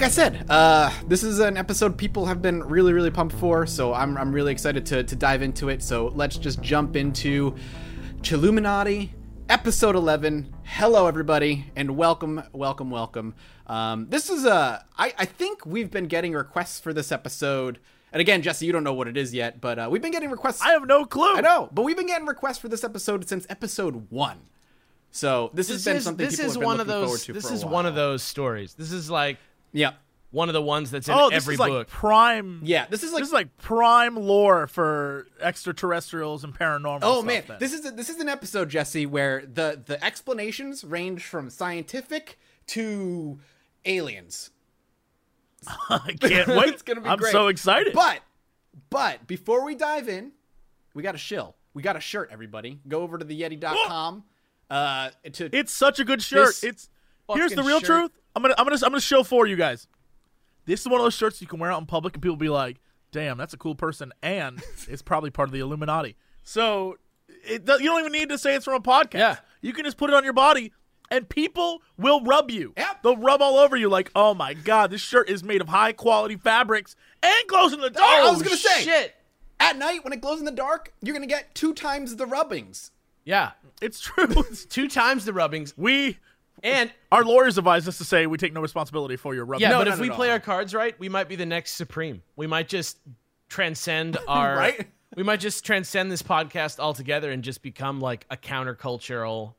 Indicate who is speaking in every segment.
Speaker 1: like I said, uh, this is an episode people have been really, really pumped for, so I'm, I'm really excited to, to dive into it. So let's just jump into Chilluminati, episode 11. Hello, everybody, and welcome, welcome, welcome. Um, this is a. I, I think we've been getting requests for this episode. And again, Jesse, you don't know what it is yet, but uh, we've been getting requests.
Speaker 2: I have no clue.
Speaker 1: I know, but we've been getting requests for this episode since episode one. So this, has
Speaker 3: This
Speaker 1: been
Speaker 3: is
Speaker 1: something
Speaker 3: this
Speaker 1: people
Speaker 3: is
Speaker 1: have been
Speaker 3: one of
Speaker 1: looking forward
Speaker 3: those.
Speaker 1: to
Speaker 3: This is one of those stories. This is like
Speaker 1: Yeah,
Speaker 3: one of the ones that's in
Speaker 2: Oh, this
Speaker 3: every
Speaker 2: is like
Speaker 3: book.
Speaker 2: prime.
Speaker 1: yeah. This is like
Speaker 2: this is like prime lore for extraterrestrials and paranormal.
Speaker 1: Oh
Speaker 2: stuff,
Speaker 1: man,
Speaker 2: then.
Speaker 1: this is a, this is an episode, Jesse, where the the explanations range from scientific to aliens.
Speaker 2: I can't wait.
Speaker 1: it's gonna be
Speaker 2: I'm
Speaker 1: great.
Speaker 2: so excited.
Speaker 1: But but before we dive in, we got a shill. We got a shirt, everybody. Go over to the Yetee.com. Uh, to
Speaker 2: it's such a good shirt. It's here's the real
Speaker 1: shirt-
Speaker 2: truth. I'm gonna I'm gonna I'm gonna show for you guys. This is one of those shirts you can wear out in public and people be like, "Damn, that's a cool person," and it's probably part of the Illuminati. So it, you don't even need to say it's from a podcast.
Speaker 3: Yeah.
Speaker 2: you can just put it on your body. And people will rub you.
Speaker 1: Yep.
Speaker 2: They'll rub all over you like, oh my god, this shirt is made of high quality fabrics and glows in the dark.
Speaker 1: Oh, I was gonna say
Speaker 3: Shit.
Speaker 1: at night when it glows in the dark, you're gonna get two times the rubbings.
Speaker 3: Yeah.
Speaker 2: it's true.
Speaker 3: it's Two times the rubbings.
Speaker 2: we
Speaker 3: And
Speaker 2: our lawyers advise us to say we take no responsibility for your rubbing.
Speaker 3: yeah,
Speaker 1: No,
Speaker 3: but if we play our cards right, we might be the next Supreme. We might just transcend our
Speaker 1: Right?
Speaker 3: We might just transcend this podcast altogether and just become like a countercultural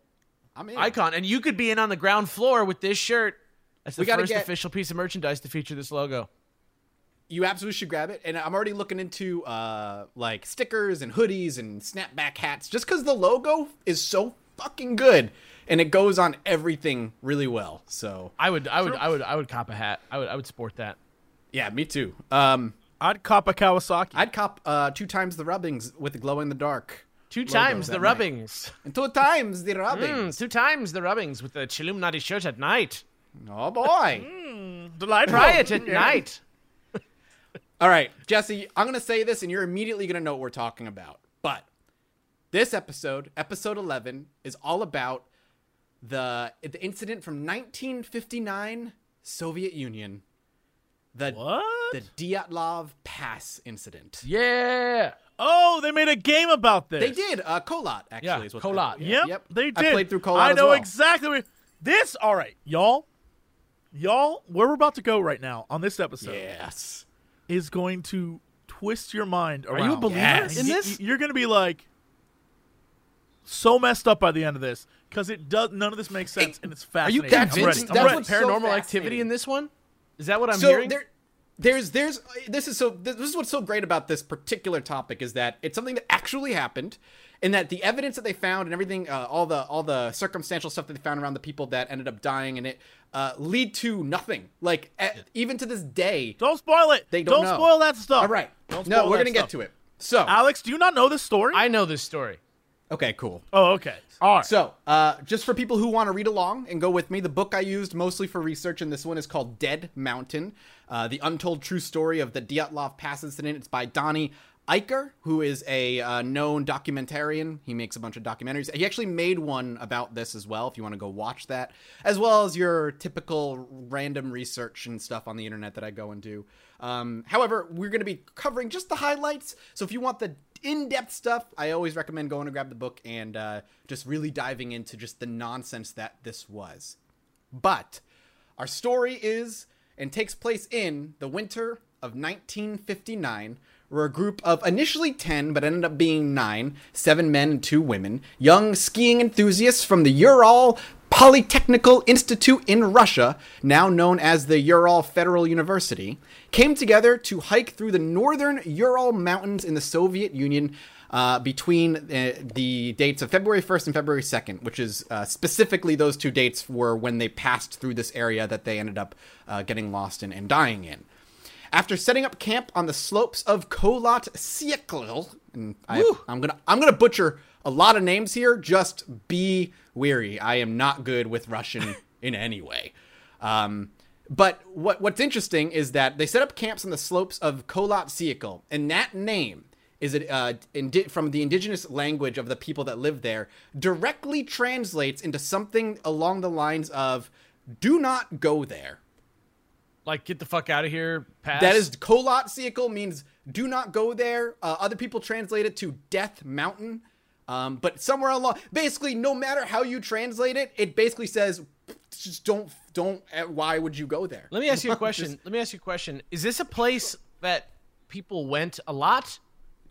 Speaker 3: icon. And you could be in on the ground floor with this shirt. That's the
Speaker 1: We
Speaker 3: first
Speaker 1: get-
Speaker 3: official piece of merchandise to feature this logo.
Speaker 1: you absolutely should grab it. And I'm already looking into uh like stickers and hoodies and snapback hats just because the logo is so fucking good and it goes on everything really well. So
Speaker 3: I would, I would, I would, I would cop a hat. I would, I would sport that.
Speaker 1: yeah, me too. Um,
Speaker 2: I'd cop a Kawasaki.
Speaker 1: I'd cop uh two times the rubbings with the glow in the dark.
Speaker 3: Two times the
Speaker 1: night.
Speaker 3: rubbings.
Speaker 1: And two times the
Speaker 3: Mm,
Speaker 1: rubbings.
Speaker 3: two times the rubbings with the Chilluminati shirt at night.
Speaker 1: Oh boy.
Speaker 2: Delightful.
Speaker 3: Try it at night.
Speaker 1: All right, Jesse, I'm going to say this and you're immediately going to know what we're talking about. But this episode, episode 11, is all about the the incident from 1959 Soviet Union. The
Speaker 2: What?
Speaker 1: the Dyatlov Pass incident.
Speaker 3: Yeah.
Speaker 2: Oh, they made a game about this.
Speaker 1: They did uh Kholat actually
Speaker 3: Yeah,
Speaker 1: is what
Speaker 3: Kholat.
Speaker 1: They,
Speaker 2: Yep,
Speaker 1: yep.
Speaker 2: they did.
Speaker 1: I played through Kholat
Speaker 2: I
Speaker 1: as
Speaker 2: know
Speaker 1: well.
Speaker 2: exactly. What, this, all right, y'all, y'all, where we're about to go right now on this episode
Speaker 1: Yes.
Speaker 2: is going to twist your mind around.
Speaker 3: you a believer
Speaker 1: Yes.
Speaker 3: in
Speaker 2: Y-
Speaker 3: this?
Speaker 2: y- You're going to be like so messed up by the end of this because it does. None of this makes sense, and it's fascinating.
Speaker 3: Are you
Speaker 2: fascinating. I'm ready.
Speaker 3: convinced
Speaker 2: I'm
Speaker 1: that's
Speaker 2: ready.
Speaker 1: what's so
Speaker 3: paranormal activity in this one? Is that what I'm
Speaker 1: so
Speaker 3: hearing?
Speaker 1: there there's there's this is so this is what's so great about this particular topic is that it's something that actually happened and that the evidence that they found and everything uh, all the all the circumstantial stuff that they found around the people that ended up dying in it uh, lead to nothing like e- even to this day
Speaker 2: Don't spoil it.
Speaker 1: they don't, know.
Speaker 2: spoil that stuff.
Speaker 1: all right
Speaker 2: Don't
Speaker 1: no
Speaker 2: spoil
Speaker 1: we're gonna get to it so
Speaker 2: Alex, do you not know this story?
Speaker 3: I know this story.
Speaker 1: Okay cool
Speaker 2: oh, okay. All right.
Speaker 1: So, uh, just for people who want to read along and go with me, the book I used mostly for research in this one is called Dead Mountain uh, The Untold True Story of the Dyatlov Pass Incident. It's by Donnie Eichar, who is a uh, known documentarian. He makes a bunch of documentaries. He actually made one about this as well, if you want to go watch that, as well as your typical random research and stuff on the internet that I go and do. Um, however, we're going to be covering just the highlights. So if you want the in-depth stuff, I always recommend going to grab the book and uh, just really diving into just the nonsense that this was. But our story is and takes place in the winter of 1959, where a group of initially 10 but ended up being 9, 7 men and 2 women, young skiing enthusiasts from the Ural Polytechnical Institute in Russia, now known as the Ural Federal University, came together to hike through the northern Ural Mountains in the Soviet Union uh, between uh, the dates of February 1st and February 2nd, which is uh, specifically those two dates were when they passed through this area that they ended up uh, getting lost in and dying in. After setting up camp on the slopes of Kholat Syakhl, and I, I'm gonna I'm gonna butcher a lot of names here. Just be weary. I am not good with Russian in any way. Um, but what what's interesting is that they set up camps on the slopes of Kholat Syakhl, and that name is it uh, indi- from the indigenous language of the people that live there directly translates into something along the lines of "Do not go there."
Speaker 3: Like, get the fuck out of here. Pass.
Speaker 1: That is Kholat Syakhl means do not go there. Uh, other people translate it to Death Mountain. Um, but somewhere along, basically, no matter how you translate it, it basically says just don't don't. uh, Why would you go there?
Speaker 3: Let me ask you a question. Let me ask you a question. Is this a place that people went a lot,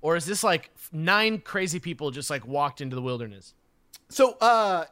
Speaker 3: or is this like nine crazy people just like walked into the wilderness?
Speaker 1: So, uh,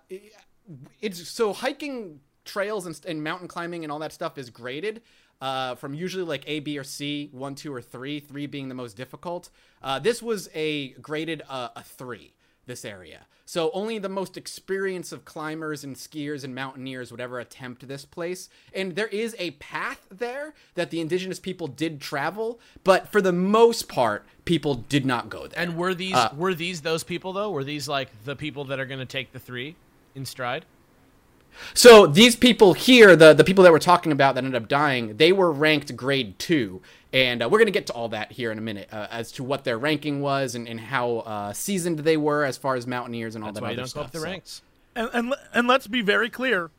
Speaker 1: it's so hiking trails and, and mountain climbing and all that stuff is graded uh, from usually like A, B, or C, one, two, or three. Three being the most difficult. Uh, this was a graded uh, a three. This area, so only the most experienced of climbers and skiers and mountaineers would ever attempt this place. And there is a path there that the indigenous people did travel, but for the most part, people did not go there.
Speaker 3: And were these
Speaker 1: Uh,
Speaker 3: were these those people though? Were these like the people that are going to take the three in stride?
Speaker 1: So these people here, the the people that we're talking about that ended up dying, they were ranked grade two, and uh, we're gonna get to all that here in a minute uh, as to what their ranking was and, and how uh, seasoned they were as far as mountaineers and all
Speaker 3: That's
Speaker 1: that
Speaker 3: why you
Speaker 1: other
Speaker 3: don't go
Speaker 1: stuff.
Speaker 3: up the
Speaker 1: So-
Speaker 3: ranks.
Speaker 2: And, and and let's be very clear.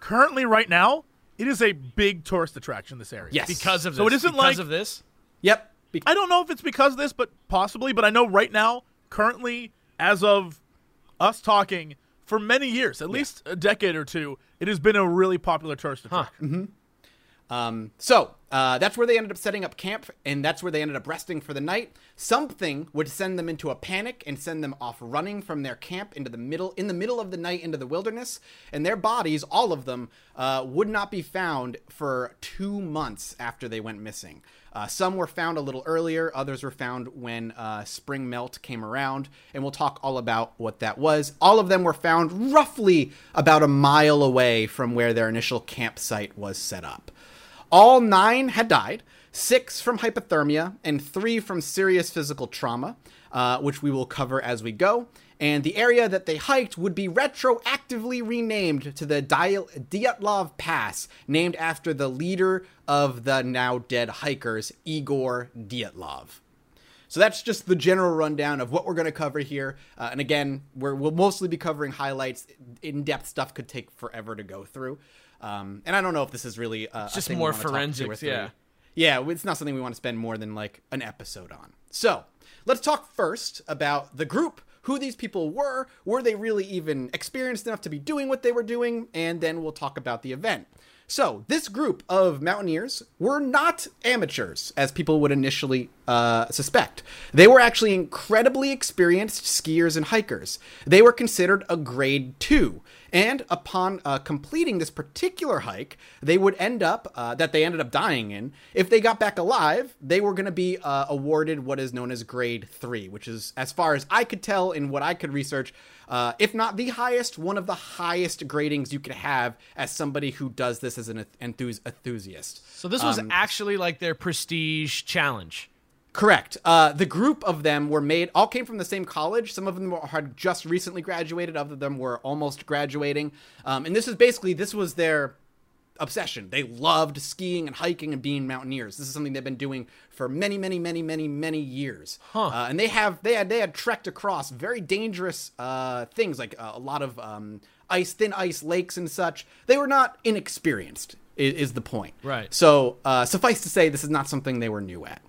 Speaker 2: Currently, right now, it is a big tourist attraction. This area.
Speaker 1: Yes.
Speaker 3: Because of this.
Speaker 2: So it isn't
Speaker 3: because
Speaker 2: like-
Speaker 3: of this.
Speaker 1: Yep. Be-
Speaker 2: I don't know if it's because of this, but possibly. But I know right now, currently, as of us talking, for many years, at least a decade or two, it has been a really popular tourist attraction.
Speaker 1: Um, so uh, that's where they ended up setting up camp, and that's where they ended up resting for the night. Something would send them into a panic and send them off running from their camp into the middle, in the middle of the night, into the wilderness. And their bodies, all of them, uh, would not be found for two months after they went missing. Uh, some were found a little earlier, others were found when uh, spring melt came around, and we'll talk all about what that was. All of them were found roughly about a mile away from where their initial campsite was set up. All nine had died, six from hypothermia, and three from serious physical trauma, uh, which we will cover as we go. And the area that they hiked would be retroactively renamed to the Dyatlov Pass, named after the leader of the now dead hikers, Igor Dyatlov. So that's just the general rundown of what we're going to cover here. Uh, and again, we're, we'll mostly be covering highlights. In depth stuff could take forever to go through. Um, and I don't know if this is really uh,
Speaker 3: just more forensics, yeah.
Speaker 1: Yeah, it's not something we want to spend more than like an episode on. So let's talk first about the group, who these people were, were they really even experienced enough to be doing what they were doing, and then we'll talk about the event. So, this group of mountaineers were not amateurs, as people would initially uh, suspect. They were actually incredibly experienced skiers and hikers. They were considered a grade two, and upon uh, completing this particular hike, they would end up, uh, that they ended up dying in, if they got back alive, they were going to be uh, awarded what is known as grade three, which is, as far as I could tell in what I could research, uh, if not the highest, one of the highest gradings you could have as somebody who does this as an enthus- enthusiast.
Speaker 3: So this was
Speaker 1: Um,
Speaker 3: actually like their prestige challenge.
Speaker 1: Correct. Uh, the group of them were made, all came from the same college. Some of them were, had just recently graduated, other of them were almost graduating. Um, and this is basically, this was their obsession. They loved skiing and hiking and being mountaineers. This is something they've been doing for many, many, many, many, many years.
Speaker 3: Huh.
Speaker 1: Uh, and they have, they had, they had trekked across very dangerous uh, things like uh, a lot of um, ice, thin ice lakes and such. They were not inexperienced, is, is the point.
Speaker 3: Right.
Speaker 1: So uh, suffice to say, this is not something they were new at.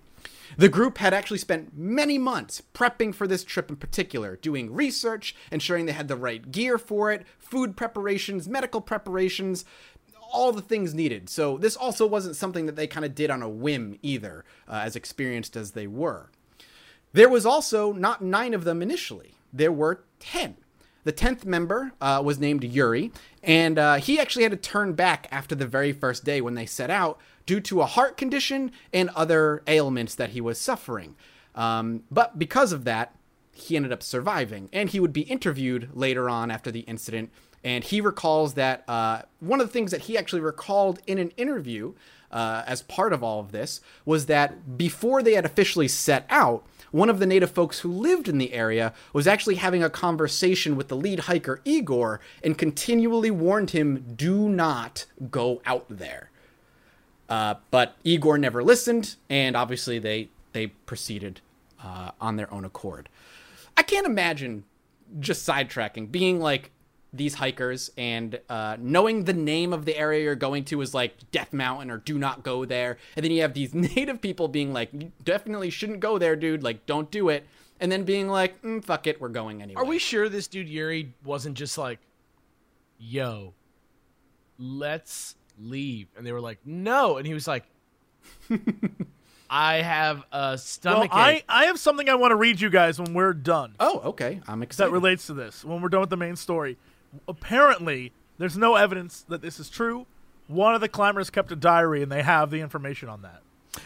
Speaker 1: The group had actually spent many months prepping for this trip in particular, doing research, ensuring they had the right gear for it, food preparations, medical preparations, all the things needed. So this also wasn't something that they kind of did on a whim either, uh, as experienced as they were. There was also not nine of them initially. There were ten. The tenth member uh, was named Yuri, and uh, he actually had to turn back after the very first day when they set out due to a heart condition and other ailments that he was suffering. Um, but because of that, he ended up surviving, and he would be interviewed later on after the incident. And he recalls that uh, one of the things that he actually recalled in an interview uh, as part of all of this was that before they had officially set out, one of the native folks who lived in the area was actually having a conversation with the lead hiker Igor and continually warned him, do not go out there. Uh, but Igor never listened, and obviously they they proceeded uh, on their own accord. I can't imagine just sidetracking being like these hikers and uh, knowing the name of the area you're going to is like Death Mountain or do not go there. And then you have these native people being like, you definitely shouldn't go there, dude. Like, don't do it. And then being like, mm, fuck it, we're going anyway.
Speaker 3: Are we sure this dude Yuri wasn't just like, yo, let's leave? And they were like, no. And he was like, I have a
Speaker 2: Well,
Speaker 3: stomach
Speaker 2: I. I have something I want to read you guys when we're done.
Speaker 1: Oh, okay. I'm excited.
Speaker 2: that relates to this when we're done with the main story. Apparently, there's no evidence that this is true. One of the climbers kept a diary, and they have the information on that.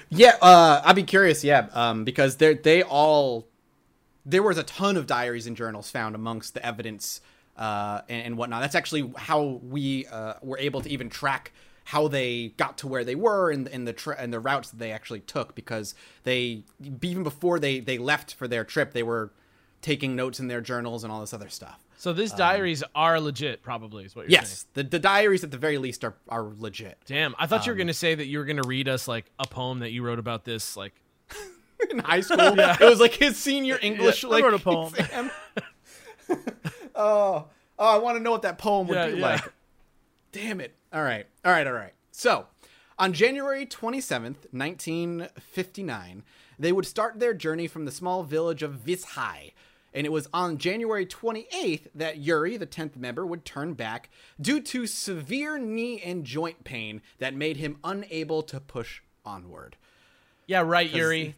Speaker 1: Yeah, uh, I'd be curious. Yeah, um, because they they all there was a ton of diaries and journals found amongst the evidence uh, and, and whatnot. That's actually how we uh, were able to even track how they got to where they were and, and the tra- and the routes that they actually took because they even before they they left for their trip they were taking notes in their journals and all this other stuff.
Speaker 3: so these diaries are legit, probably, is what you're saying.
Speaker 1: Yes, the, the diaries at the very least are are legit.
Speaker 3: Damn, I thought you
Speaker 1: Um,
Speaker 3: were gonna say that you were gonna read us like a poem that you wrote about this. Like,
Speaker 1: in high school. It was like his senior English
Speaker 2: I
Speaker 1: like
Speaker 2: wrote a poem.
Speaker 1: oh, oh, I want to know what that poem would
Speaker 3: Yeah,
Speaker 1: be
Speaker 3: yeah.
Speaker 1: like. Damn it. All right. All right, all right. So, on January 27th, 1959, they would start their journey from the small village of Vizhai. And it was on January 28th that Yuri, the 10th member, would turn back due to severe knee and joint pain that made him unable to push onward.
Speaker 3: yeah, right, Yuri.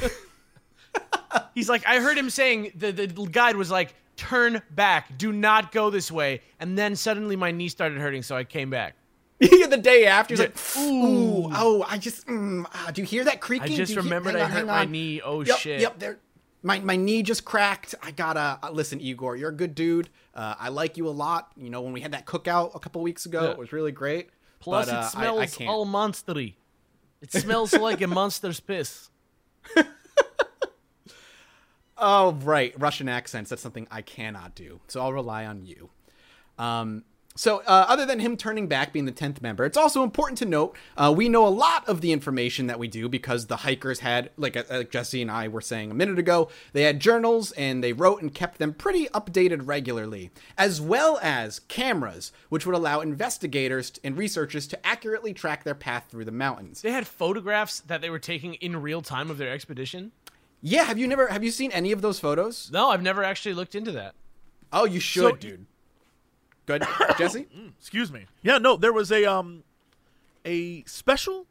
Speaker 3: He's like, I heard him saying the the guide was like, turn back, do not go this way, and then suddenly my knee started hurting, so I came back.
Speaker 1: the day after, he's
Speaker 3: Yeah.
Speaker 1: like, "Ooh, oh, I just, mm, ah, do you hear that creaking?
Speaker 3: I
Speaker 1: just you hear-
Speaker 3: remembered I
Speaker 1: on,
Speaker 3: hurt my knee. Oh
Speaker 1: yep,
Speaker 3: shit.
Speaker 1: Yep, there. My my knee just cracked. I gotta uh, listen, Igor. You're a good dude. Uh, I like you a lot. You know, when we had that cookout a couple weeks ago,
Speaker 3: Yeah.
Speaker 1: it was really great.
Speaker 3: Plus,
Speaker 1: but, uh,
Speaker 3: it
Speaker 1: I-
Speaker 3: smells
Speaker 1: I, can't.
Speaker 3: all monstery. It smells like a monster's piss.
Speaker 1: Oh, right. Russian accents. That's something I cannot do. So I'll rely on you. Um, so, uh, other than him turning back, being the 10th member, it's also important to note uh, we know a lot of the information that we do because the hikers had, like, uh, like Jesse and I were saying a minute ago, they had journals and they wrote and kept them pretty updated regularly, as well as cameras, which would allow investigators and researchers to accurately track their path through the mountains.
Speaker 3: They had photographs that they were taking in real time of their expedition.
Speaker 1: Yeah, have you never have you seen any of those photos?
Speaker 3: No, I've never actually looked into that.
Speaker 1: Oh, you should,
Speaker 2: So-
Speaker 1: dude. Good, Jesse.
Speaker 2: Excuse me. Yeah, no, there was a um a special.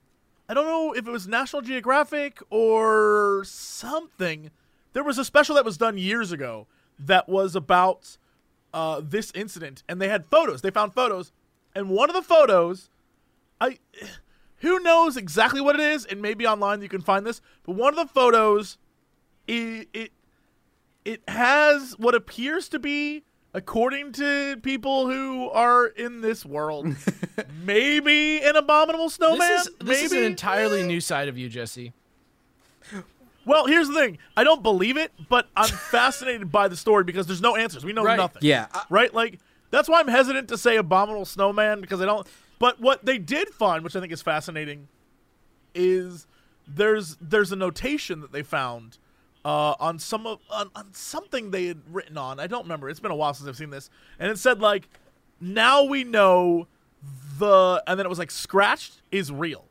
Speaker 2: I don't know if it was National Geographic or something. There was a special that was done years ago that was about uh, this incident, and they had photos. They found photos, and one of the photos, I who knows exactly what it is, and maybe online you can find this. But one of the photos, it it, it has what appears to be, according to people who are in this world, maybe an abominable snowman.
Speaker 3: This is this is an entirely eh. new side of you, Jesse.
Speaker 2: Well, here's the thing. I don't believe it, but I'm fascinated by the story because there's no answers. We know
Speaker 3: Right.
Speaker 2: nothing.
Speaker 1: Yeah,
Speaker 2: Right? Like that's why I'm hesitant to say abominable snowman because I don't but what they did find, which I think is fascinating, is there's there's a notation that they found uh, on some of on, on something they had written on. I don't remember. It's been a while since I've seen this. And it said like now we know the and then it was like scratched is real.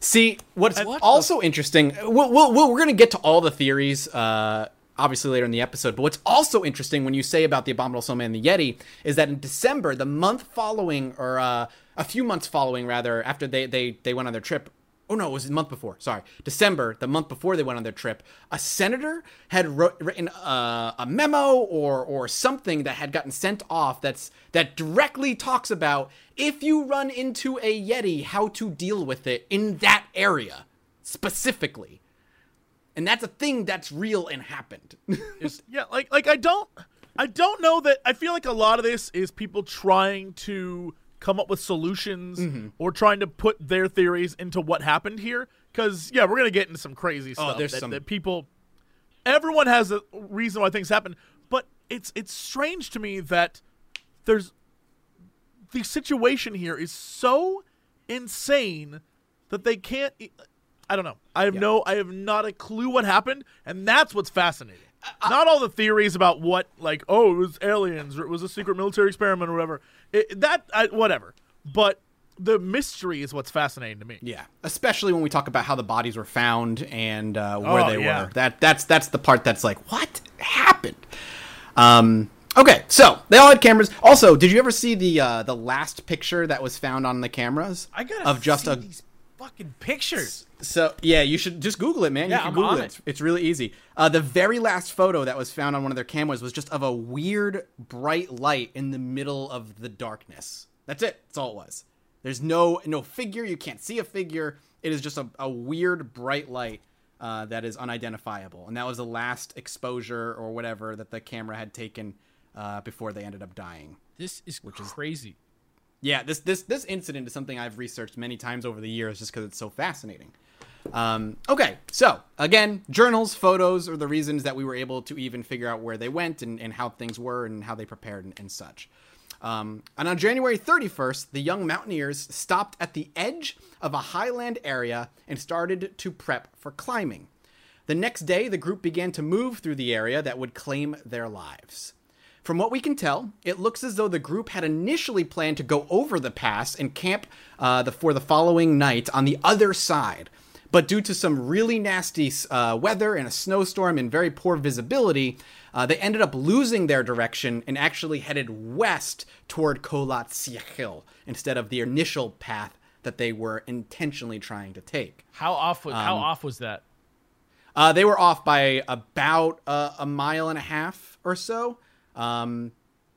Speaker 1: See, what's
Speaker 2: what
Speaker 1: also interesting, we'll, we'll, we'll, we're going to get to all the theories, uh, obviously later in the episode, but what's also interesting when you say about the Abominable Snowman and the Yeti is that in December, the month following, or uh, a few months following, rather, after they, they, they went on their trip, oh no, it was the month before, sorry, December, the month before they went on their trip, a senator had wrote, written uh, a memo or, or something that had gotten sent off that's, that directly talks about if you run into a Yeti, how to deal with it in that area specifically. And that's a thing that's real and happened.
Speaker 2: Yeah, like like I don't I don't know that I feel like a lot of this is people trying to come up with solutions
Speaker 1: Mm-hmm.
Speaker 2: or trying to put their theories into what happened here cuz yeah, we're going to get into some crazy stuff
Speaker 1: Oh, there's
Speaker 2: that,
Speaker 1: some-
Speaker 2: that people everyone has a reason why things happen, but it's it's strange to me that there's the situation here is so insane that they can't I don't know. I have no I have not a clue what happened and that's what's fascinating. Not all the theories about what like oh it was aliens or it was a secret military experiment or whatever. It, that I, whatever, but the mystery is what's fascinating to me.
Speaker 1: Yeah, especially when we talk about how the bodies were found and uh, where
Speaker 2: Oh,
Speaker 1: they
Speaker 2: yeah.
Speaker 1: were. That that's that's the part that's like, what happened? Um. Okay, so they all had cameras. Also, did you ever see the uh, the last picture that was found on the cameras?
Speaker 3: I gotta
Speaker 1: of just a
Speaker 3: fucking pictures.
Speaker 1: So yeah, you should just Google it, man.
Speaker 3: Yeah,
Speaker 1: you can
Speaker 3: I'm
Speaker 1: Google
Speaker 3: on
Speaker 1: it.
Speaker 3: it.
Speaker 1: It's, really easy. Uh, the very last photo that was found on one of their cameras was just of a weird bright light in the middle of the darkness. That's it. That's all it was. There's no no figure. You can't see a figure. It is just a, a weird bright light uh, that is unidentifiable, and that was the last exposure or whatever that the camera had taken uh, before they ended up dying.
Speaker 3: This is crazy.
Speaker 1: Yeah, this this this incident is something I've researched many times over the years just because it's so fascinating. Um, okay, so again, journals, photos are the reasons that we were able to even figure out where they went and, and how things were and how they prepared and, and such. Um, and on January 31st, the young mountaineers stopped at the edge of a highland area and started to prep for climbing. The next day, the group began to move through the area that would claim their lives. From what we can tell, it looks as though the group had initially planned to go over the pass and camp uh, the, for the following night on the other side. But due to some really nasty uh, weather and a snowstorm and very poor visibility, uh, they ended up losing their direction and actually headed west toward Kholat Syakhl instead of the initial path that they were intentionally trying to take.
Speaker 3: How off was how
Speaker 1: Um,
Speaker 3: off was that?
Speaker 1: Uh, they were off by about uh, a mile and a half or so, um,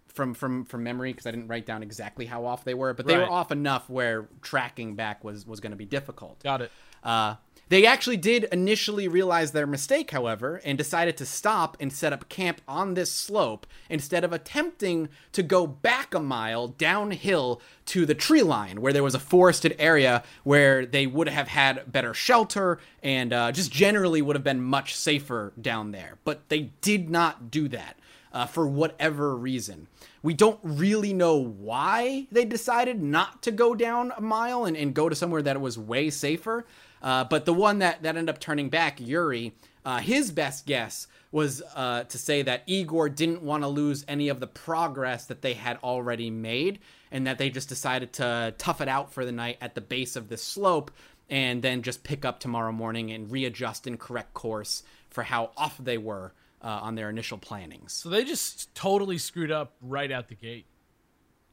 Speaker 1: from from from memory because I didn't write down exactly how off they were, but they
Speaker 3: Right.
Speaker 1: were off enough where tracking back was was going to be difficult.
Speaker 3: Got it.
Speaker 1: Uh, they actually did initially realize their mistake, however, and decided to stop and set up camp on this slope instead of attempting to go back a mile downhill to the tree line where there was a forested area where they would have had better shelter and uh, just generally would have been much safer down there. But they did not do that uh, for whatever reason. We don't really know why they decided not to go down a mile and, and go to somewhere that was way safer. Uh, but the one that, that ended up turning back, Yuri, uh, his best guess was uh, to say that Igor didn't want to lose any of the progress that they had already made, and that they just decided to tough it out for the night at the base of this slope, and then just pick up tomorrow morning and readjust and correct course for how off they were uh, on their initial plannings.
Speaker 3: So they just totally screwed up right out the gate.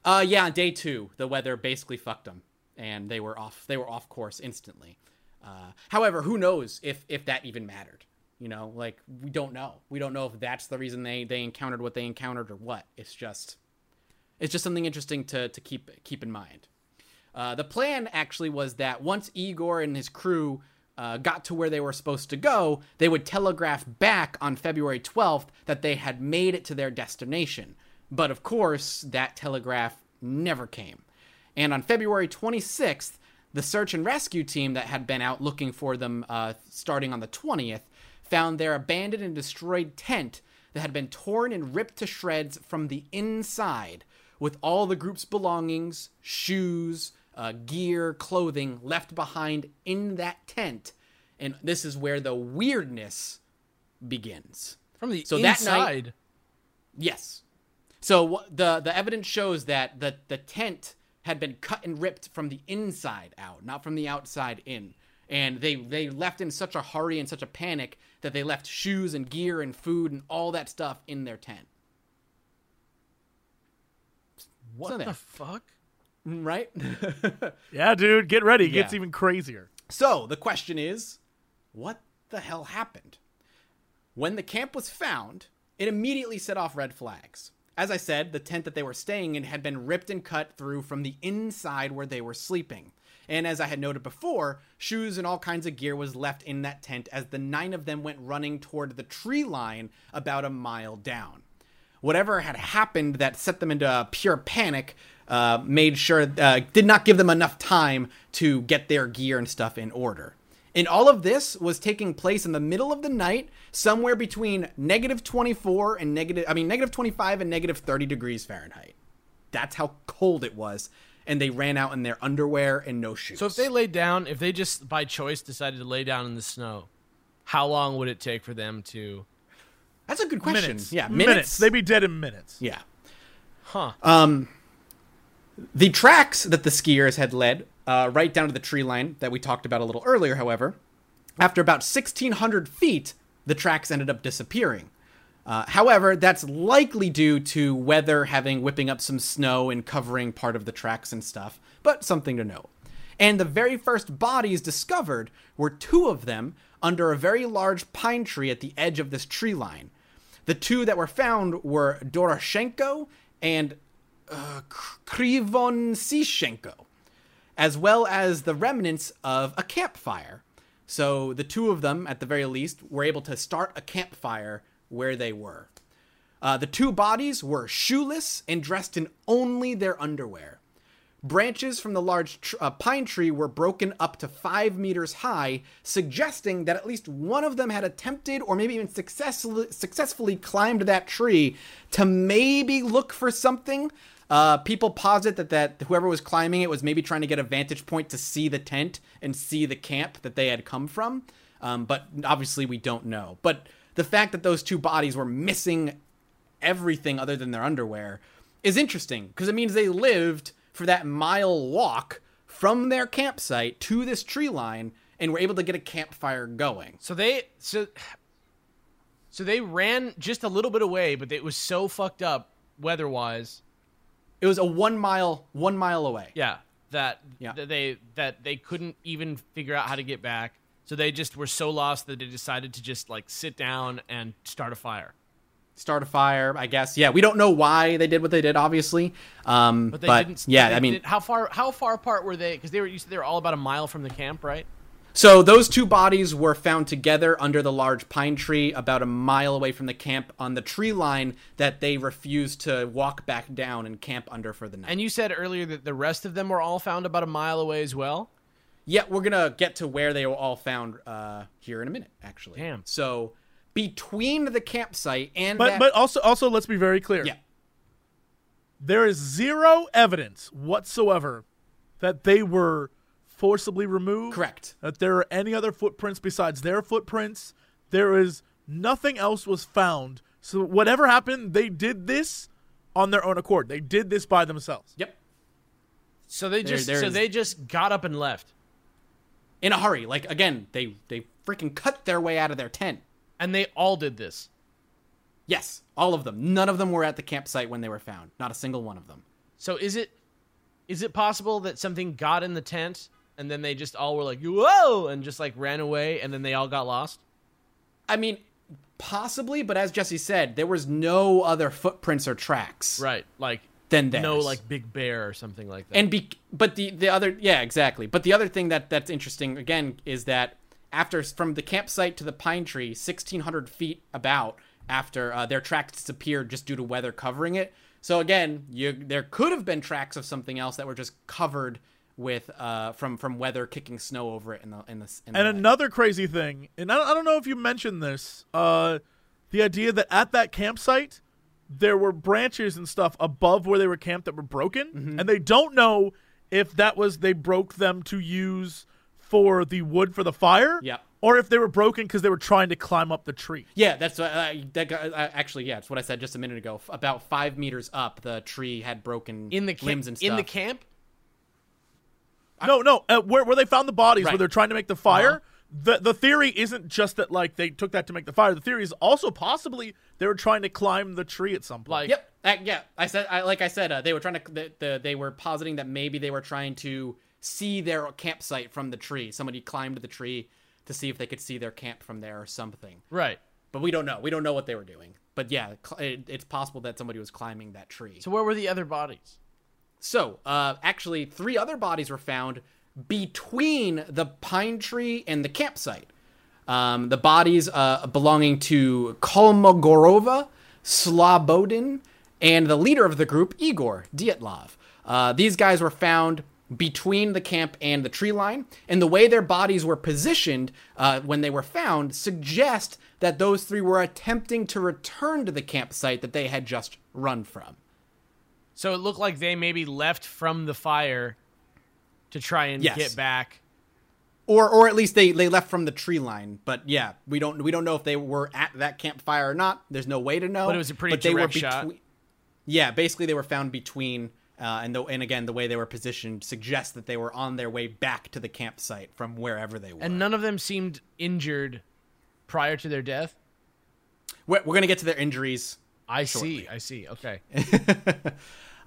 Speaker 1: Uh, yeah, on day two, the weather basically fucked them, and they were off. They were off course instantly. Uh, however, who knows if if that even mattered? You know, like we don't know. We don't know if that's the reason they they encountered what they encountered or what. It's just it's just something interesting to to keep keep in mind. Uh, the plan actually was that once Igor and his crew uh, got to where they were supposed to go, they would telegraph back on February 12th that they had made it to their destination. But of course, that telegraph never came. And on February 26th, the search and rescue team that had been out looking for them uh, starting on the 20th found their abandoned and destroyed tent that had been torn and ripped to shreds from the inside, with all the group's belongings, shoes, uh, gear, clothing left behind in that tent. And this is where the weirdness begins.
Speaker 3: From the
Speaker 1: So that
Speaker 3: inside.
Speaker 1: night- Yes. So the the evidence shows that the the tent had been cut and ripped from the inside out, not from the outside in. And they they left in such a hurry and such a panic that they left shoes and gear and food and all that stuff in their tent.
Speaker 3: what
Speaker 1: So
Speaker 3: the fuck?
Speaker 1: Mm, right?
Speaker 2: Yeah, dude, get ready. It gets even crazier.
Speaker 1: So the question is, what the hell happened? When the camp was found, it immediately set off red flags. As I said, the tent that they were staying in had been ripped and cut through from the inside where they were sleeping. And as I had noted before, shoes and all kinds of gear was left in that tent as the nine of them went running toward the tree line about a mile down whatever had happened that set them into pure panic uh, made sure uh, did not give them enough time to get their gear and stuff in order and all of this was taking place in the middle of the night somewhere between negative 24 and negative i mean negative 25 and negative 30 degrees fahrenheit that's how cold it was and they ran out in their underwear and no shoes
Speaker 3: So if they laid down, if they just by choice decided to lay down in the snow, how long would it take for them to
Speaker 1: That's a good question.
Speaker 2: Minutes.
Speaker 1: Yeah,
Speaker 2: minutes.
Speaker 1: minutes.
Speaker 2: They'd be dead in minutes.
Speaker 1: yeah.
Speaker 3: Huh.
Speaker 1: Um, the tracks that the skiers had led uh, right down to the tree line that we talked about a little earlier, however, after about 1,600 feet, the tracks ended up disappearing. Uh, however, that's likely due to weather having whipping up some snow and covering part of the tracks and stuff, but something to note. And the very first bodies discovered were two of them under a very large pine tree at the edge of this tree line. The two that were found were Doroshenko and uh, as well as the remnants of a campfire. So the two of them, at the very least, were able to start a campfire where they were. Uh, the two bodies were shoeless and dressed in only their underwear. Branches from the large tr- uh, pine tree were broken up to five meters high, suggesting that at least one of them had attempted or maybe even successfully, successfully climbed that tree to maybe look for something. Uh, people posit that, that whoever was climbing it was maybe trying to get a vantage point to see the tent and see the camp that they had come from. Um, but obviously, we don't know. But the fact that those two bodies were missing everything other than their underwear is interesting because it means they lived for that mile walk from their campsite to this tree line and were able to get a campfire going.
Speaker 3: So they so so they ran just a little bit away, but it was so fucked up weather-wise.
Speaker 1: It was a one mile one mile away.
Speaker 3: Yeah, that
Speaker 1: Yeah.
Speaker 3: that they that they couldn't even figure out how to get back. So they just were so lost that they decided to just like sit down and start a fire.
Speaker 1: Start a fire, I guess. Yeah, we don't know why they did what they did, obviously. Um,
Speaker 3: But
Speaker 1: but,
Speaker 3: they didn't.
Speaker 1: yeah,
Speaker 3: they
Speaker 1: I mean,
Speaker 3: how far how far apart were they? Because they were you said they were all about a mile from the camp, right?
Speaker 1: So those two bodies were found together under the large pine tree about a mile away from the camp on the tree line that they refused to walk back down and camp under for the night.
Speaker 3: And you said earlier that the rest of them were all found about a mile away as well.
Speaker 1: yeah, we're gonna get to where they were all found uh, here in a minute, actually.
Speaker 3: Damn.
Speaker 1: So between the campsite and
Speaker 2: But
Speaker 1: that,
Speaker 2: but also also let's be very clear.
Speaker 1: yeah,
Speaker 2: There is zero evidence whatsoever that they were forcibly removed.
Speaker 1: correct.
Speaker 2: That there are any other footprints besides their footprints. There is nothing else was found. So whatever happened, they did this on their own accord. They did this by themselves.
Speaker 1: Yep.
Speaker 3: So they
Speaker 1: There-
Speaker 3: just
Speaker 1: there
Speaker 3: so
Speaker 1: is-
Speaker 3: they just got up and left,
Speaker 1: In a hurry. Like again, they they freaking cut their way out of their tent.
Speaker 3: and they all did this.
Speaker 1: Yes, all of them. None of them were at the campsite when they were found. Not a single one of them.
Speaker 3: So is it is it possible that something got in the tent and then they just all were like whoa and just like ran away and then they all got lost?
Speaker 1: I mean, possibly, but as Jesse said, there was no other footprints or tracks
Speaker 3: Right, like
Speaker 1: than theirs.
Speaker 3: no like big bear or something like that.
Speaker 1: and be but the the other yeah exactly. But the other thing that that's interesting again is that after from the campsite to the pine tree, sixteen hundred feet about after uh, their tracks disappeared just due to weather covering it. So again, you there could have been tracks of something else that were just covered with uh from from weather kicking snow over it in the in the in the
Speaker 2: And
Speaker 1: night.
Speaker 2: another crazy thing, and I don't, I don't know if you mentioned this, uh, the idea that at that campsite there were branches and stuff above where they were camped that were broken,
Speaker 1: Mm-hmm.
Speaker 2: and they don't know if that was they broke them to use for the wood for the fire,
Speaker 1: Yep.
Speaker 2: or if they were broken because they were trying to climb up the tree.
Speaker 1: Yeah, that's uh, that got, uh, actually yeah, it's what I said just a minute ago. F- About five meters up, the tree had broken
Speaker 3: in the camp,
Speaker 1: limbs and stuff.
Speaker 3: in the camp,
Speaker 2: No, no, uh, where where they found the bodies, where they're trying to make the fire.
Speaker 1: Uh-huh.
Speaker 2: The the theory isn't just that like they took that to make the fire. The theory is also possibly they were trying to climb the tree at some point.
Speaker 3: like
Speaker 1: Yep. Uh, yeah, I said I, like I said uh, they were trying to the, the, they were positing that maybe they were trying to see their campsite from the tree. Somebody climbed the tree to see if they could see their camp from there or something.
Speaker 3: right.
Speaker 1: But we don't know. We don't know what they were doing. But yeah, it, it's possible that somebody was climbing that tree.
Speaker 3: So where were the other bodies?
Speaker 1: So, uh, actually, three other bodies were found between the pine tree and the campsite. Um, the bodies uh, belonging to Kolmogorova, Slobodin, and the leader of the group, Igor Dyatlov. Uh, these guys were found between the camp and the tree line, and the way their bodies were positioned uh, when they were found suggest that those three were attempting to return to the campsite that they had just run from.
Speaker 3: So it looked like they maybe left from the fire to try and
Speaker 1: Yes.
Speaker 3: get back.
Speaker 1: or or at least they they left from the tree line. But yeah, we don't we don't know if they were at that campfire or not. There's no way to know.
Speaker 3: But it was a pretty
Speaker 1: they were
Speaker 3: direct shot.
Speaker 1: between. Yeah, basically they were found between. Uh, and the, and again, the way they were positioned suggests that they were on their way back to the campsite from wherever they were.
Speaker 3: And none of them seemed injured prior to their death.
Speaker 1: we're, we're gonna get to their injuries
Speaker 3: I see. I see. Okay.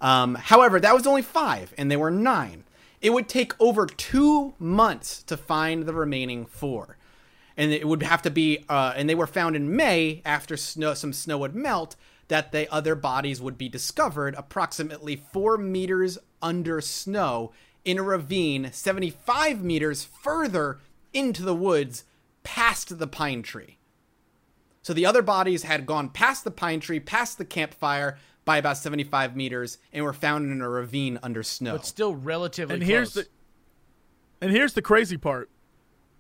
Speaker 1: Um, however, that was only five, and they were nine. It would take over two months to find the remaining four. And it would have to be, uh, and they were found in May after snow, some snow would melt, that the other bodies would be discovered approximately four meters under snow in a ravine 75 meters further into the woods past the pine tree. So the other bodies had gone past the pine tree, past the campfire by about 75 meters, and were found in a ravine under snow.
Speaker 3: But still relatively
Speaker 2: And
Speaker 3: close.
Speaker 2: here's the and here's the crazy part.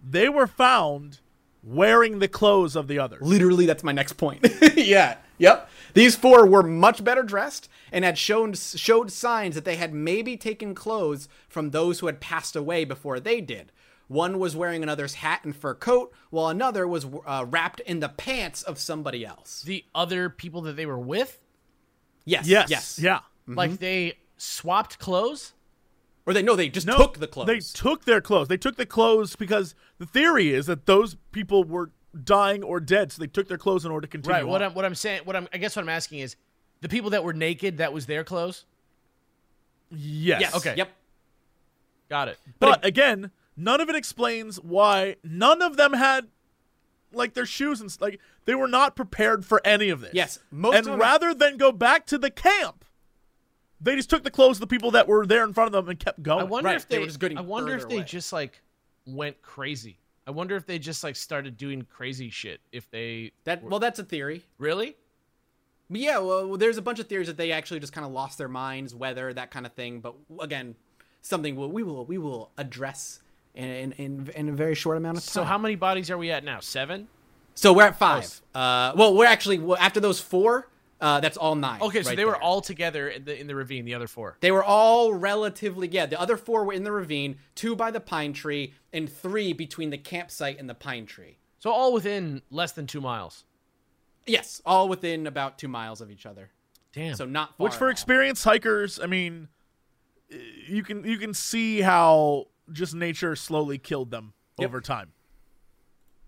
Speaker 2: They were found wearing the clothes of the others.
Speaker 1: Literally, that's my next point. yeah. Yep. These four were much better dressed and had shown showed signs that they had maybe taken clothes from those who had passed away before they did. One was wearing another's hat and fur coat, while another was uh, wrapped in the pants of somebody else.
Speaker 3: the other people that they were with,
Speaker 1: Yes.
Speaker 2: Yes.
Speaker 1: Yes.
Speaker 2: Yeah.
Speaker 3: like mm-hmm. they swapped clothes.
Speaker 1: Or they no, they just
Speaker 2: No,
Speaker 1: took the clothes.
Speaker 2: They took their clothes. They took the clothes because the theory is that those people were dying or dead, so they took their clothes in order to continue.
Speaker 3: Right. What
Speaker 2: on.
Speaker 3: I'm what I'm saying, what I'm I guess what I'm asking is, the people that were naked, that was their clothes.
Speaker 2: yes.
Speaker 1: yes.
Speaker 3: Okay.
Speaker 1: Yep.
Speaker 3: Got it.
Speaker 2: But again, none of it explains why none of them had like their shoes and like they were not prepared for any of this.
Speaker 1: Yes, most
Speaker 2: and
Speaker 1: of them-
Speaker 2: rather than go back to the camp, they just took the clothes of the people that were there in front of them and kept going.
Speaker 3: I wonder
Speaker 1: Right,
Speaker 3: if
Speaker 1: they
Speaker 3: they.
Speaker 1: were just getting
Speaker 3: I wonder if they
Speaker 1: away.
Speaker 3: just like went crazy. I wonder if they just like started doing crazy shit. If they
Speaker 1: That well, that's a theory.
Speaker 3: really.
Speaker 1: But yeah, well, there's a bunch of theories that they actually just kind of lost their minds, weather, that kind of thing. But again, something we will we will address in, in in a very short amount of time.
Speaker 3: So how many bodies are we at now? Seven.
Speaker 1: So we're at five. Uh, well, we're actually well, after those four. Uh, that's all nine.
Speaker 3: Okay, so
Speaker 1: right
Speaker 3: they were
Speaker 1: there.
Speaker 3: all together in the in the ravine. The other four.
Speaker 1: They were all relatively yeah. The other four were in the ravine, two by the pine tree, and three between the campsite and the pine tree.
Speaker 3: So all within less than two miles.
Speaker 1: Yes, all within about two miles of each other.
Speaker 3: Damn.
Speaker 1: So not far
Speaker 2: Which
Speaker 1: at
Speaker 2: for
Speaker 1: all.
Speaker 2: experienced hikers, I mean, you can you can see how just nature slowly killed them
Speaker 1: Yep.
Speaker 2: over time.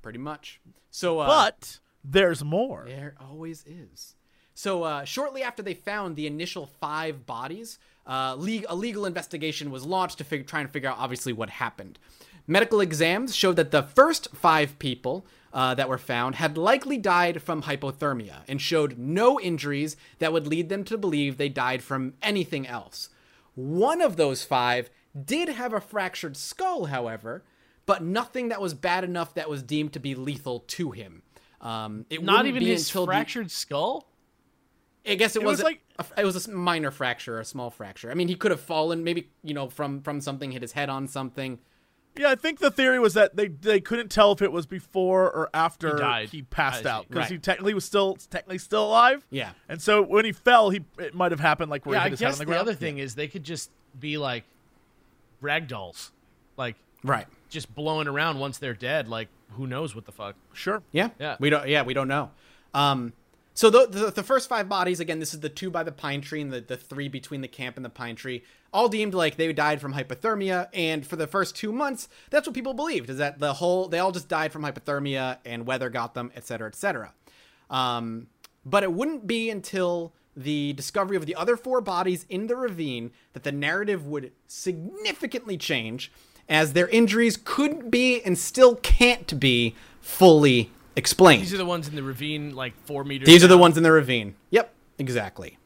Speaker 1: pretty much. So, uh,
Speaker 2: But there's more.
Speaker 1: There always is. So, uh, shortly after they found the initial five bodies, uh, league, a legal investigation was launched to fig- try and figure out, obviously, what happened. Medical exams showed that the first five people uh, that were found had likely died from hypothermia and showed no injuries that would lead them to believe they died from anything else. One of those five did have a fractured skull, however, but nothing that was bad enough that was deemed to be lethal to him. Um, it
Speaker 3: Not
Speaker 1: wouldn't
Speaker 3: even
Speaker 1: be
Speaker 3: his
Speaker 1: until the-
Speaker 3: fractured skull.
Speaker 1: I guess it,
Speaker 2: was
Speaker 1: was,
Speaker 2: like-
Speaker 1: like it was a minor fracture, a small fracture. I mean, he could have fallen, maybe you know, from from something, hit his head on something.
Speaker 2: Yeah, I think the theory was that they they couldn't tell if it was before or after
Speaker 3: He died.
Speaker 2: passed out because
Speaker 1: Right.
Speaker 2: he technically was still technically still alive.
Speaker 1: Yeah.
Speaker 2: And so when he fell, he it might have happened like where
Speaker 3: Yeah,
Speaker 2: he
Speaker 3: I
Speaker 2: hit his head
Speaker 3: guess
Speaker 2: on the
Speaker 3: the, other thing is they could just be like ragdolls, like
Speaker 1: Right.
Speaker 3: just blowing around once they're dead. Like who knows what the fuck?
Speaker 2: Sure.
Speaker 1: Yeah.
Speaker 3: Yeah.
Speaker 1: We don't. Yeah, we don't know. Um. So the, the the first five bodies again, this is the two by the pine tree and the the three between the camp and the pine tree, all deemed like they died from hypothermia. And for the first two months, that's what people believed is that the whole they all just died from hypothermia and weather got them, et cetera, et cetera. Um, but it wouldn't be until the discovery of the other four bodies in the ravine that the narrative would significantly change, as their injuries could be and still can't be fully explained.
Speaker 3: These are the ones in the ravine, like four meters.
Speaker 1: These are the ones in the ravine. Yep, exactly.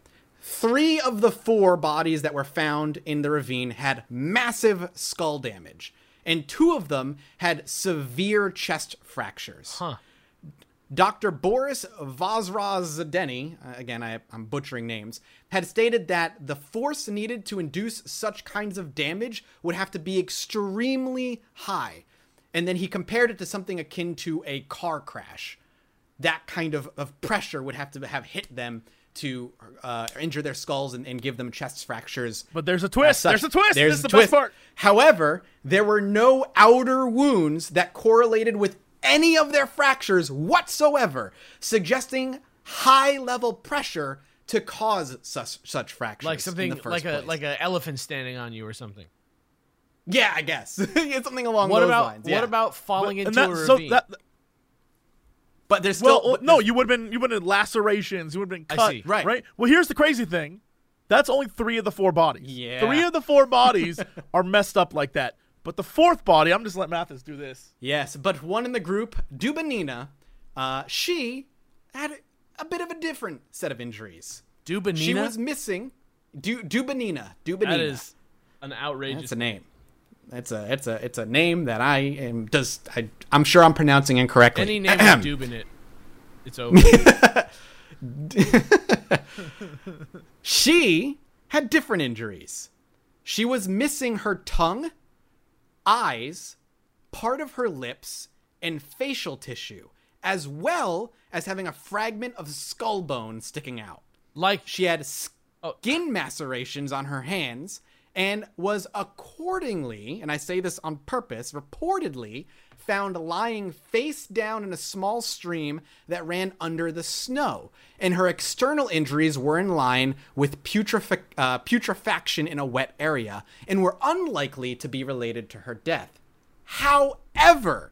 Speaker 1: Three of the four bodies that were found in the ravine had massive skull damage, and two of them had severe chest fractures.
Speaker 3: Huh.
Speaker 1: Dr. Boris Vozrozhdenny, uh, again, I, I'm butchering names, had stated that the force needed to induce such kinds of damage would have to be extremely high. And then he compared it to something akin to a car crash. That kind of, of pressure would have to have hit them to uh, injure their skulls and, and give them chest fractures.
Speaker 2: But there's a twist. There's a twist.
Speaker 1: There's
Speaker 2: this is the
Speaker 1: twist.
Speaker 2: best part.
Speaker 1: However, there were no outer wounds that correlated with any of their fractures whatsoever, suggesting high level pressure to cause such such fractures.
Speaker 3: like
Speaker 1: in
Speaker 3: something
Speaker 1: the first
Speaker 3: like a
Speaker 1: place.
Speaker 3: like an elephant standing on you or something.
Speaker 1: yeah, I guess it's something along
Speaker 3: What
Speaker 1: those
Speaker 3: about
Speaker 1: lines.
Speaker 3: what
Speaker 1: yeah.
Speaker 3: about falling
Speaker 2: And
Speaker 3: into
Speaker 2: that,
Speaker 3: a
Speaker 2: so
Speaker 3: ravine?
Speaker 2: that,
Speaker 1: But there's
Speaker 2: well,
Speaker 1: still but
Speaker 2: no,
Speaker 1: there's-
Speaker 2: you would have been you would have been lacerations. You would have been
Speaker 3: I
Speaker 2: cut.
Speaker 3: see.
Speaker 1: Right.
Speaker 2: Right. Well, here's the crazy thing. That's only three of the four bodies.
Speaker 1: Yeah.
Speaker 2: Three of the four bodies are messed up like that. But the fourth body, I'm just letting Mathas do this.
Speaker 1: Yes, but one in the group, Dubanina, uh, she had a bit of a different set of injuries.
Speaker 3: Dubanina.
Speaker 1: She was missing Du Dubanina. Dubanina.
Speaker 3: that is an outrageous.
Speaker 1: That's a name. It's a it's a it's a name that I am does I I'm sure I'm pronouncing incorrectly.
Speaker 3: Any name with Dub in it, it's over.
Speaker 1: She had different injuries. She was missing her tongue, eyes, part of her lips, and facial tissue, as well as having a fragment of skull bone sticking out.
Speaker 3: like
Speaker 1: She had
Speaker 3: Oh.
Speaker 1: skin macerations on her hands and was accordingly, and I say this on purpose, reportedly found lying face down in a small stream that ran under the snow. And her external injuries were in line with putrefac- uh, putrefaction in a wet area and were unlikely to be related to her death. However,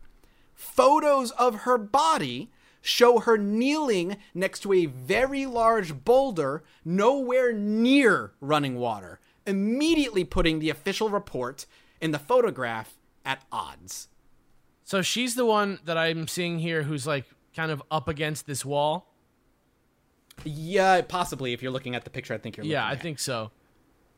Speaker 1: photos of her body show her kneeling next to a very large boulder nowhere near running water, immediately putting the official report in the photograph at odds.
Speaker 3: So she's the one that I'm seeing here who's like kind of up against this wall.
Speaker 1: Yeah, possibly if you're looking at the picture I think you're
Speaker 3: Yeah, I
Speaker 1: at.
Speaker 3: think so.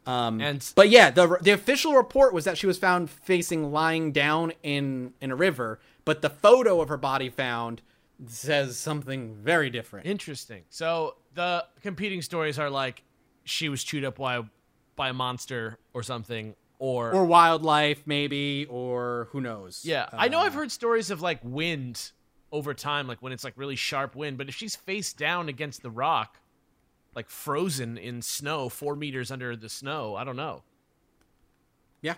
Speaker 1: Um,
Speaker 3: And
Speaker 1: But yeah, the the official report was that she was found facing lying down in in a river, but the photo of her body found says something very different.
Speaker 3: interesting. So the competing stories are like she was chewed up by by a monster or something, or,
Speaker 1: or wildlife maybe or who knows.
Speaker 3: yeah. I know
Speaker 1: Uh,
Speaker 3: I've heard stories of like wind over time, like when it's like really sharp wind. But if she's face down against the rock, like frozen in snow, four meters under the snow, I don't know.
Speaker 1: Yeah.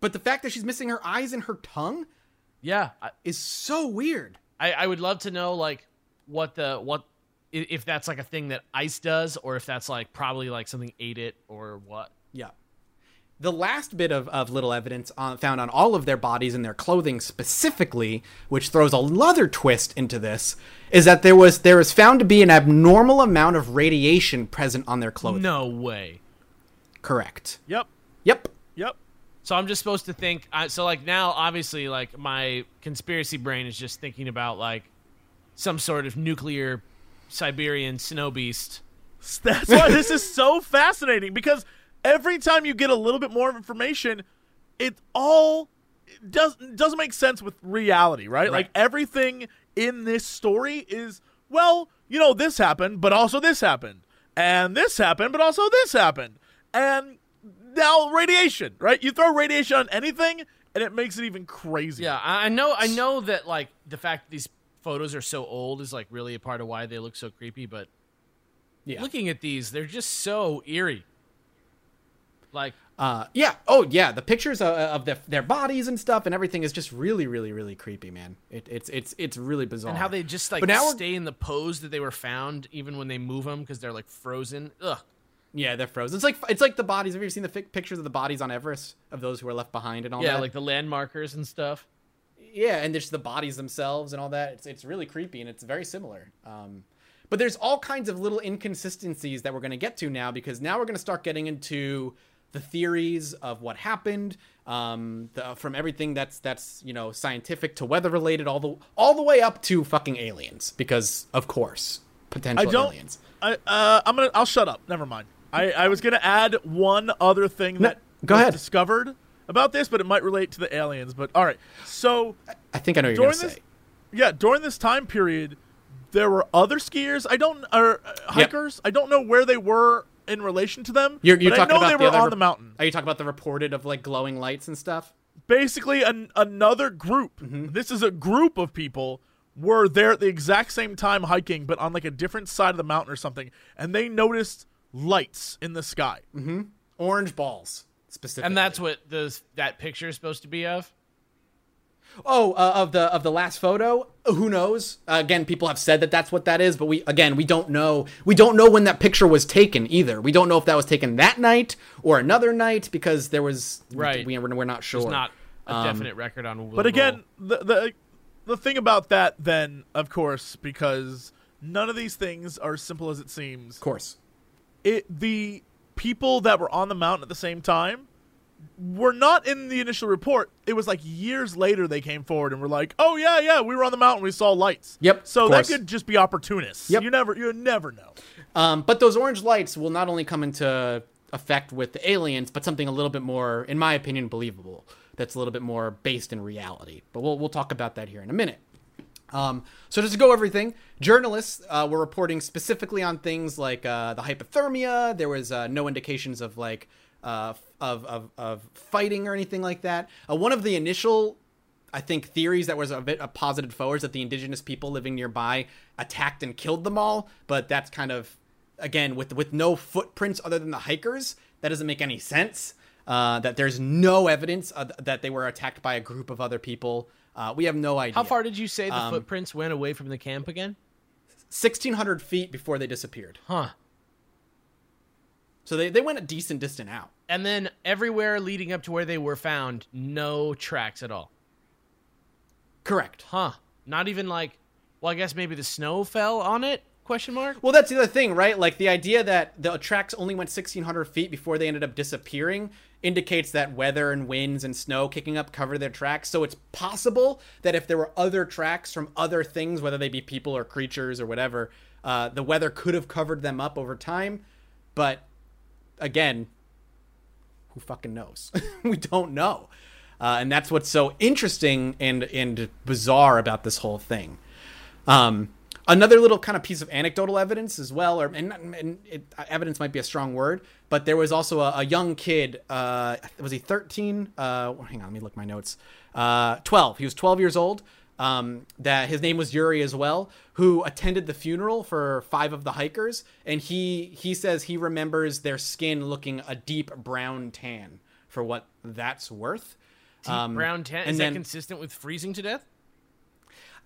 Speaker 1: But the fact that she's missing her eyes and her tongue
Speaker 3: Yeah,
Speaker 1: is so weird.
Speaker 3: I, I would love to know like what the what if that's like a thing that ice does, or if that's like probably like something ate it or what.
Speaker 1: Yeah. The last bit of, of little evidence on, found on all of their bodies and their clothing specifically, which throws another twist into this, is that there was there was found to be an abnormal amount of radiation present on their clothing.
Speaker 3: No way.
Speaker 1: Correct.
Speaker 2: Yep.
Speaker 1: Yep.
Speaker 2: Yep.
Speaker 3: So I'm just supposed to think. I so like now, obviously, like my conspiracy brain is just thinking about like some sort of nuclear Siberian snow beast.
Speaker 2: That's why this is so fascinating because every time you get a little bit more information, it all does doesn't make sense with reality, right? Like everything in this story is well, you know, this happened, but also this happened, and this happened, but also this happened, and now radiation, right? You throw radiation on anything, and it makes it even crazier.
Speaker 3: Yeah, I I know. I know that like the fact that these photos are so old is like really a part of why they look so creepy. But
Speaker 1: Yeah.
Speaker 3: looking at these, they're just so eerie. Like
Speaker 1: Uh, yeah. Oh, yeah. The pictures of, of their, their bodies and stuff and everything is just really, really, really creepy, man. It, it's it's it's really bizarre.
Speaker 3: and how they just like
Speaker 1: But now
Speaker 3: stay in the pose that they were found, even when they move them because they're like frozen. Ugh.
Speaker 1: Yeah, they're frozen. It's like it's like the bodies. Have you ever seen the fi- pictures of the bodies on Everest of those who are left behind and all
Speaker 3: Yeah,
Speaker 1: that?
Speaker 3: like the landmarkers and stuff.
Speaker 1: yeah, and there's the bodies themselves and all that. It's it's really creepy and it's very similar. Um, but there's all kinds of little inconsistencies that we're going to get to now because now we're going to start getting into the theories of what happened, um, the, from everything that's that's you know scientific to weather related, all the all the way up to fucking aliens because of course potential
Speaker 2: I don't.
Speaker 1: aliens.
Speaker 2: I uh, I'm gonna. I'll shut up. Never mind. I, I was gonna add one other thing
Speaker 1: No,
Speaker 2: that
Speaker 1: go
Speaker 2: was
Speaker 1: ahead.
Speaker 2: discovered about this, but it might relate to the aliens. But all right. So
Speaker 1: I think I know you're
Speaker 2: this,
Speaker 1: say.
Speaker 2: yeah, during this time period, there were other skiers. I don't or uh, hikers. I don't know where they were in relation to them.
Speaker 1: You're, you're
Speaker 2: but
Speaker 1: talking
Speaker 2: I know
Speaker 1: about
Speaker 2: they
Speaker 1: the
Speaker 2: were
Speaker 1: other
Speaker 2: on the mountain.
Speaker 1: Are you talking about the reported of like glowing lights and stuff?
Speaker 2: Basically, an, another group.
Speaker 1: Mm-hmm.
Speaker 2: This is a group of people were there at the exact same time hiking, but on like a different side of the mountain or something, and they noticed lights in the sky.
Speaker 1: Orange balls specifically.
Speaker 3: And that's what the that picture is supposed to be of.
Speaker 1: Oh, uh, of the of the last photo, who knows? Uh, again, people have said that that's what that is, but we again we don't know. We don't know when that picture was taken either. We don't know if that was taken that night or another night because there was
Speaker 3: Right.
Speaker 1: We, we're, we're not sure.
Speaker 3: There's not a
Speaker 1: Um,
Speaker 3: definite record on.
Speaker 2: But again, the the the thing about that, then, of course, because none of these things are as simple as it seems.
Speaker 1: of course.
Speaker 2: It the people that were on the mountain at the same time were not in the initial report. It was like years later they came forward and were like, "Oh yeah, yeah, we were on the mountain, we saw lights."
Speaker 1: Yep,
Speaker 2: So that could just be opportunists.
Speaker 1: Yep.
Speaker 2: You never, you never know.
Speaker 1: Um, but those orange lights will not only come into effect with the aliens, but something a little bit more, in my opinion, believable. That's a little bit more based in reality. But we'll we'll talk about that here in a minute. Um, so just to go everything, journalists uh, were reporting specifically on things like uh, the hypothermia. There was uh, no indications of like uh, of, of of fighting or anything like that. Uh, one of the initial I think theories that was a bit uh, posited forwards that the indigenous people living nearby attacked and killed them all, but that's kind of again with with no footprints other than the hikers. That doesn't make any sense. Uh, that there's no evidence uh, that they were attacked by a group of other people. Uh, we have no idea.
Speaker 3: how far did you say the
Speaker 1: Um,
Speaker 3: footprints went away from the camp again?
Speaker 1: 1,600 feet before they disappeared.
Speaker 3: Huh.
Speaker 1: So they, they went a decent distance out.
Speaker 3: And then everywhere leading up to where they were found, no tracks at all.
Speaker 1: Correct.
Speaker 3: Huh. Not even like, well, I guess maybe the snow fell on it? Question mark.
Speaker 1: Well, that's the other thing, right? Like the idea that the tracks only went 1,600 feet before they ended up disappearing indicates that weather and winds and snow kicking up cover their tracks. So it's possible that if there were other tracks from other things, whether they be people or creatures or whatever, uh, the weather could have covered them up over time. But again, who fucking knows? we don't know. Uh, and that's what's so interesting and and bizarre about this whole thing. Um, another little kind of piece of anecdotal evidence as well, or and, and it, evidence might be a strong word, but there was also a, a young kid. Uh, was he thirteen? Uh, hang on, let me look my notes. Uh, Twelve. He was twelve years old. Um, that his name was Yuri as well, who attended the funeral for five of the hikers, and he he says he remembers their skin looking a deep brown tan for what that's worth. Um,
Speaker 3: Brown
Speaker 1: and
Speaker 3: Is
Speaker 1: then-
Speaker 3: that consistent with freezing to death?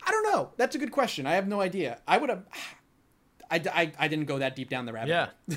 Speaker 1: I don't know. That's a good question. I have no idea. I would have. I, I, I didn't go that deep down the rabbit
Speaker 3: Yeah.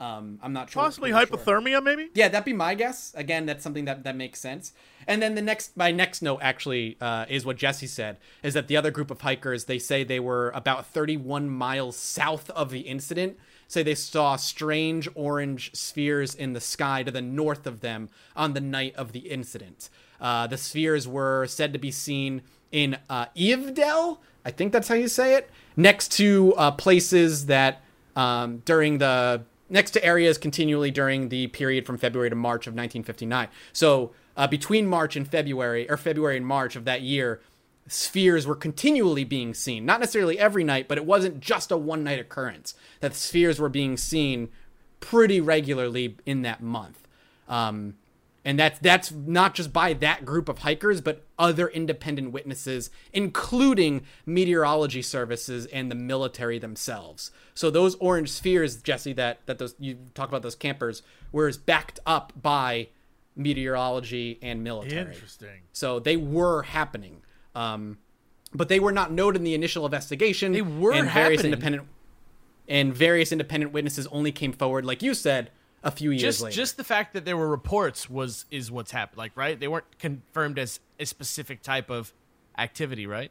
Speaker 1: Um, I'm not sure.
Speaker 2: Possibly
Speaker 1: pretty sure.
Speaker 2: hypothermia, maybe.
Speaker 1: Yeah, that'd be my guess. Again, that's something that, that makes sense. And then the next, my next note actually uh, is what Jesse said: is that the other group of hikers they say they were about 31 miles south of the incident. Say they saw strange orange spheres in the sky to the north of them on the night of the incident. Uh, the spheres were said to be seen in uh, Ivdel, I think that's how you say it, next to uh, places that um, during the next to areas continually during the period from February to March of 1959. So uh, between March and February, or February and March of that year, spheres were continually being seen. Not necessarily every night, but it wasn't just a one night occurrence. That spheres were being seen pretty regularly in that month. Um, and that's that's not just by that group of hikers, but other independent witnesses, including meteorology services and the military themselves. So those orange spheres, Jesse, that that those you talk about those campers, were backed up by meteorology and military.
Speaker 2: Interesting.
Speaker 1: So they were happening, um, but they were not noted in the initial investigation.
Speaker 3: They were
Speaker 1: and various
Speaker 3: happening.
Speaker 1: independent and various independent witnesses only came forward, like you said, a few years
Speaker 3: Just
Speaker 1: later.
Speaker 3: just the fact that there were reports was is what's happened. Like right, they weren't confirmed as a specific type of activity, right?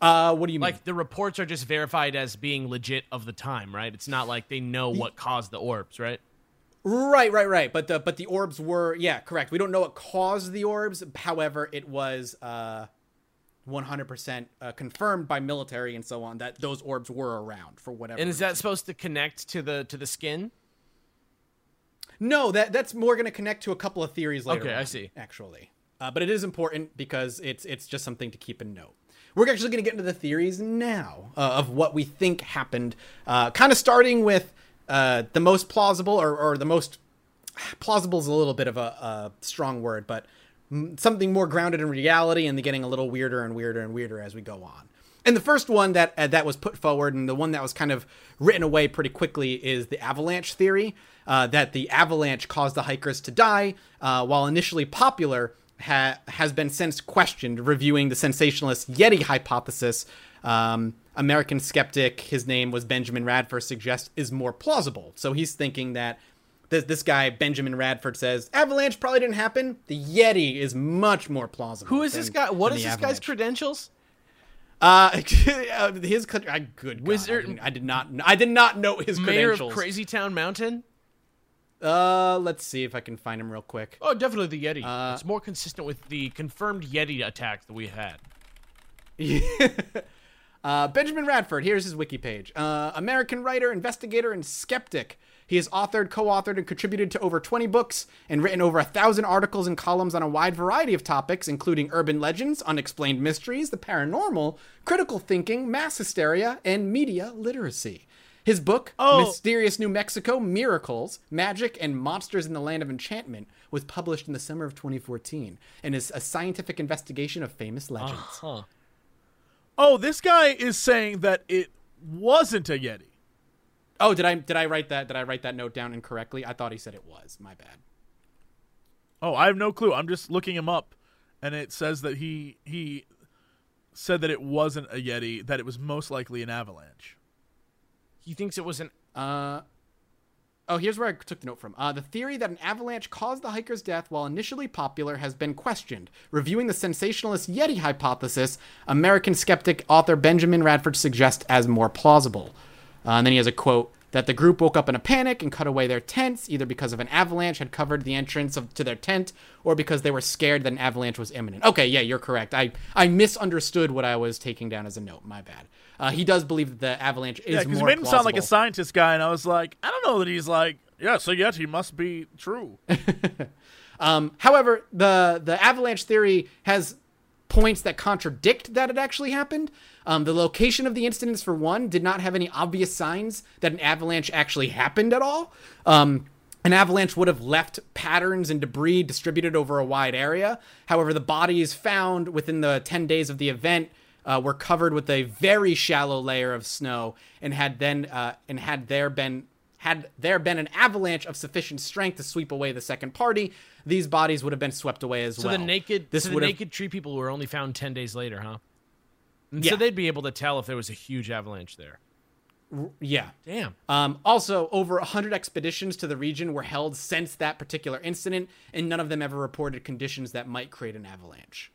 Speaker 1: uh, what do you mean?
Speaker 3: Like the reports are just verified as being legit of the time, right? It's not like they know what caused the orbs, right?
Speaker 1: Right, right, right. But the but the orbs were yeah, correct. We don't know what caused the orbs. However, it was uh 100% uh, confirmed by military and so on that those orbs were around for whatever.
Speaker 3: And is that supposed to connect to the to the skin?
Speaker 1: No, that that's more going to connect to a couple of theories later.
Speaker 3: Okay, I see.
Speaker 1: Actually, uh, but it is important because it's it's just something to keep in note. We're actually going to get into the theories now uh, of what we think happened. Uh, kind of starting with uh, the most plausible, or, or the most plausible is a little bit of a, a strong word, but m- something more grounded in reality, and getting a little weirder and weirder and weirder as we go on. And the first one that uh, that was put forward, and the one that was kind of written away pretty quickly, is the avalanche theory. Uh, that the avalanche caused the hikers to die, uh, while initially popular, ha- has been since questioned, reviewing the sensationalist Yeti hypothesis. Um, American skeptic, his name was Benjamin Radford, suggests is more plausible. So he's thinking that this, this guy Benjamin Radford says avalanche probably didn't happen. The Yeti is much more plausible.
Speaker 3: Who is this guy? What is
Speaker 1: than
Speaker 3: this guy's credentials?
Speaker 1: Uh, his cred- I good God,
Speaker 3: Wizard-
Speaker 1: I, didn't- I did not. I did not know his
Speaker 3: Mayor of. Crazy Town Mountain?
Speaker 1: Uh, let's see if I can find him real quick.
Speaker 3: Oh, definitely the Yeti.
Speaker 1: Uh,
Speaker 3: it's more consistent with the confirmed Yeti attacks that we had.
Speaker 1: uh, Benjamin Radford. Here's his wiki page. Uh, American writer, investigator, and skeptic. He has authored, co-authored, and contributed to over 20 books and written over a thousand articles and columns on a wide variety of topics, including urban legends, unexplained mysteries, the paranormal, critical thinking, mass hysteria, and media literacy. His book,
Speaker 2: Oh.
Speaker 1: Mysterious New Mexico Miracles, Magic, and Monsters in the Land of Enchantment, was published in the summer of 2014 and is a scientific investigation of famous legends.
Speaker 3: Huh.
Speaker 2: Oh, this guy is saying that it wasn't a Yeti.
Speaker 1: Oh, did I did I write that did I write that note down incorrectly? I thought he said it was. My bad.
Speaker 2: Oh, I have no clue. I'm just looking him up, and it says that he he said that it wasn't a Yeti, that it was most likely an avalanche.
Speaker 3: He thinks it was an.
Speaker 1: Uh Oh, here's where I took the note from. Uh, the theory that an avalanche caused the hiker's death, while initially popular, has been questioned. Reviewing the sensationalist Yeti hypothesis, American skeptic author Benjamin Radford suggests as more plausible. Uh, and then he has a quote that the group woke up in a panic and cut away their tents, either because of an avalanche had covered the entrance of, to their tent, or because they were scared that an avalanche was imminent. Okay, yeah, you're correct. I I misunderstood what I was taking down as a note. My bad. Uh, he does believe that the avalanche is
Speaker 2: Yeah,
Speaker 1: more
Speaker 2: he made him sound like a scientist guy, and I was like, I don't know that he's like, yeah, so yet he must be true.
Speaker 1: Um, however, the the avalanche theory has points that contradict that it actually happened. Um, the location of the incidents, for one, did not have any obvious signs that an avalanche actually happened at all. Um, an avalanche would have left patterns and debris distributed over a wide area. However, the bodies found within the 10 days of the event uh, were covered with a very shallow layer of snow and had then uh, and had there been had there been an avalanche of sufficient strength to sweep away the second party, these bodies would have been swept away as
Speaker 3: So
Speaker 1: well.
Speaker 3: the naked,
Speaker 1: this
Speaker 3: so the naked tree people were only found ten days later, huh? And
Speaker 1: Yeah.
Speaker 3: So they'd be able to tell if there was a huge avalanche there.
Speaker 1: yeah.
Speaker 3: Damn.
Speaker 1: Um, also, over 100 expeditions to the region were held since that particular incident, and none of them ever reported conditions that might create an avalanche.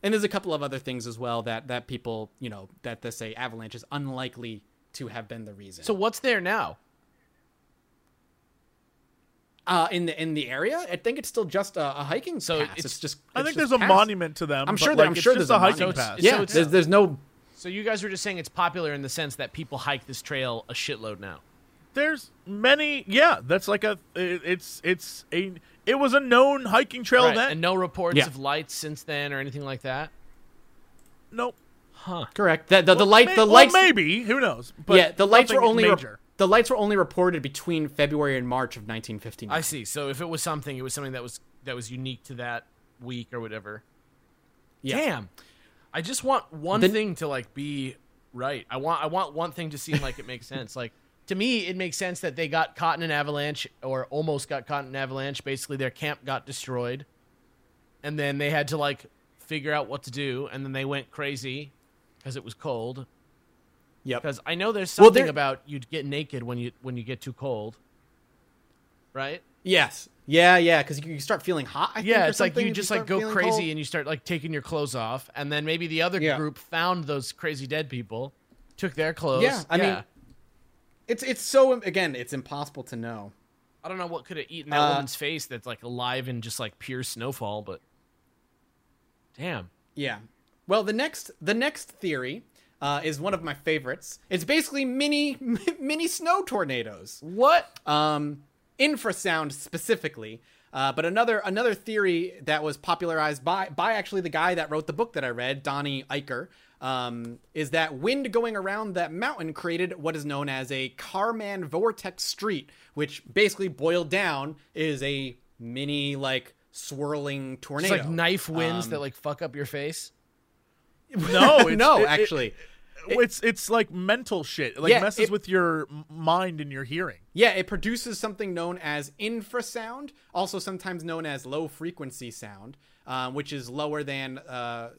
Speaker 1: And there's a couple of other things as well that, that people, you know, that they say avalanche is unlikely to have been the reason.
Speaker 3: So what's there now?
Speaker 1: Uh, in the in the area, I think it's still just a, a hiking
Speaker 3: So
Speaker 1: pass.
Speaker 3: it's-
Speaker 1: It's, just.
Speaker 2: I think
Speaker 1: just
Speaker 2: there's a monument to them.
Speaker 1: I'm sure.
Speaker 2: like,
Speaker 1: I'm
Speaker 2: it's
Speaker 1: sure
Speaker 2: just
Speaker 1: there's a
Speaker 2: hiking
Speaker 1: monument.
Speaker 3: So it's-
Speaker 2: pass.
Speaker 1: yeah,
Speaker 3: so it's-
Speaker 1: there's, there's no.
Speaker 3: So you guys were just saying it's popular in the sense that people hike this trail a shitload now.
Speaker 2: There's many. Yeah, that's like a. it- It's it's a. It was a known hiking trail
Speaker 3: Right,
Speaker 2: then.
Speaker 3: And no reports
Speaker 1: Yeah.
Speaker 3: of lights since then or anything like that.
Speaker 2: nope.
Speaker 3: Huh.
Speaker 1: Correct. The the, the
Speaker 2: Well,
Speaker 1: light
Speaker 2: may-
Speaker 1: the
Speaker 2: well, maybe who knows? But
Speaker 1: yeah the lights were
Speaker 2: nothing
Speaker 1: only re-
Speaker 2: major.
Speaker 1: The lights were only reported between February and March of 1959.
Speaker 3: I see. So if it was something, it was something that was that was unique to that week or whatever.
Speaker 1: Yeah.
Speaker 3: Damn. I just want one
Speaker 1: Then-
Speaker 3: thing to like be right. I want I want one thing to seem like it makes sense. Like to me, it makes sense that they got caught in an avalanche or almost got caught in an avalanche. Basically, their camp got destroyed, and then they had to like figure out what to do, and then they went crazy because it was cold.
Speaker 1: Yep.
Speaker 3: Because I know there's
Speaker 1: Well,
Speaker 3: something
Speaker 1: there-
Speaker 3: about you'd get naked when you when you get too cold, right?
Speaker 1: Yes. Yeah, yeah, because you, you start feeling hot. I think,
Speaker 3: yeah, it's like you just
Speaker 1: start
Speaker 3: like go crazy
Speaker 1: cold.
Speaker 3: and you start like taking your clothes off, and then maybe the other
Speaker 1: Yeah.
Speaker 3: group found those crazy dead people, took their clothes.
Speaker 1: Yeah, I mean, it's it's so again, it's impossible to know.
Speaker 3: I don't know what could have eaten that
Speaker 1: Uh,
Speaker 3: woman's face that's like alive in just like pure snowfall, but damn.
Speaker 1: Yeah. Well, the next the next theory uh, is one of my favorites. It's basically mini mini snow tornadoes.
Speaker 3: What?
Speaker 1: um, infrasound specifically. Uh, but another another theory that was popularized by by actually the guy that wrote the book that I read, Donnie Eichar, um, is that wind going around that mountain created what is known as a Karman vortex street, which basically boiled down is a mini like swirling tornado, It's
Speaker 3: like knife winds
Speaker 1: Um,
Speaker 3: that like fuck up your face.
Speaker 2: No,
Speaker 1: no,
Speaker 2: it- it-
Speaker 1: actually.
Speaker 2: it's it's like mental shit. It, like
Speaker 1: Yeah,
Speaker 2: messes
Speaker 1: it-
Speaker 2: with your mind and your hearing.
Speaker 1: Yeah, it produces something known as infrasound, also sometimes known as low frequency sound, um, which is lower than uh,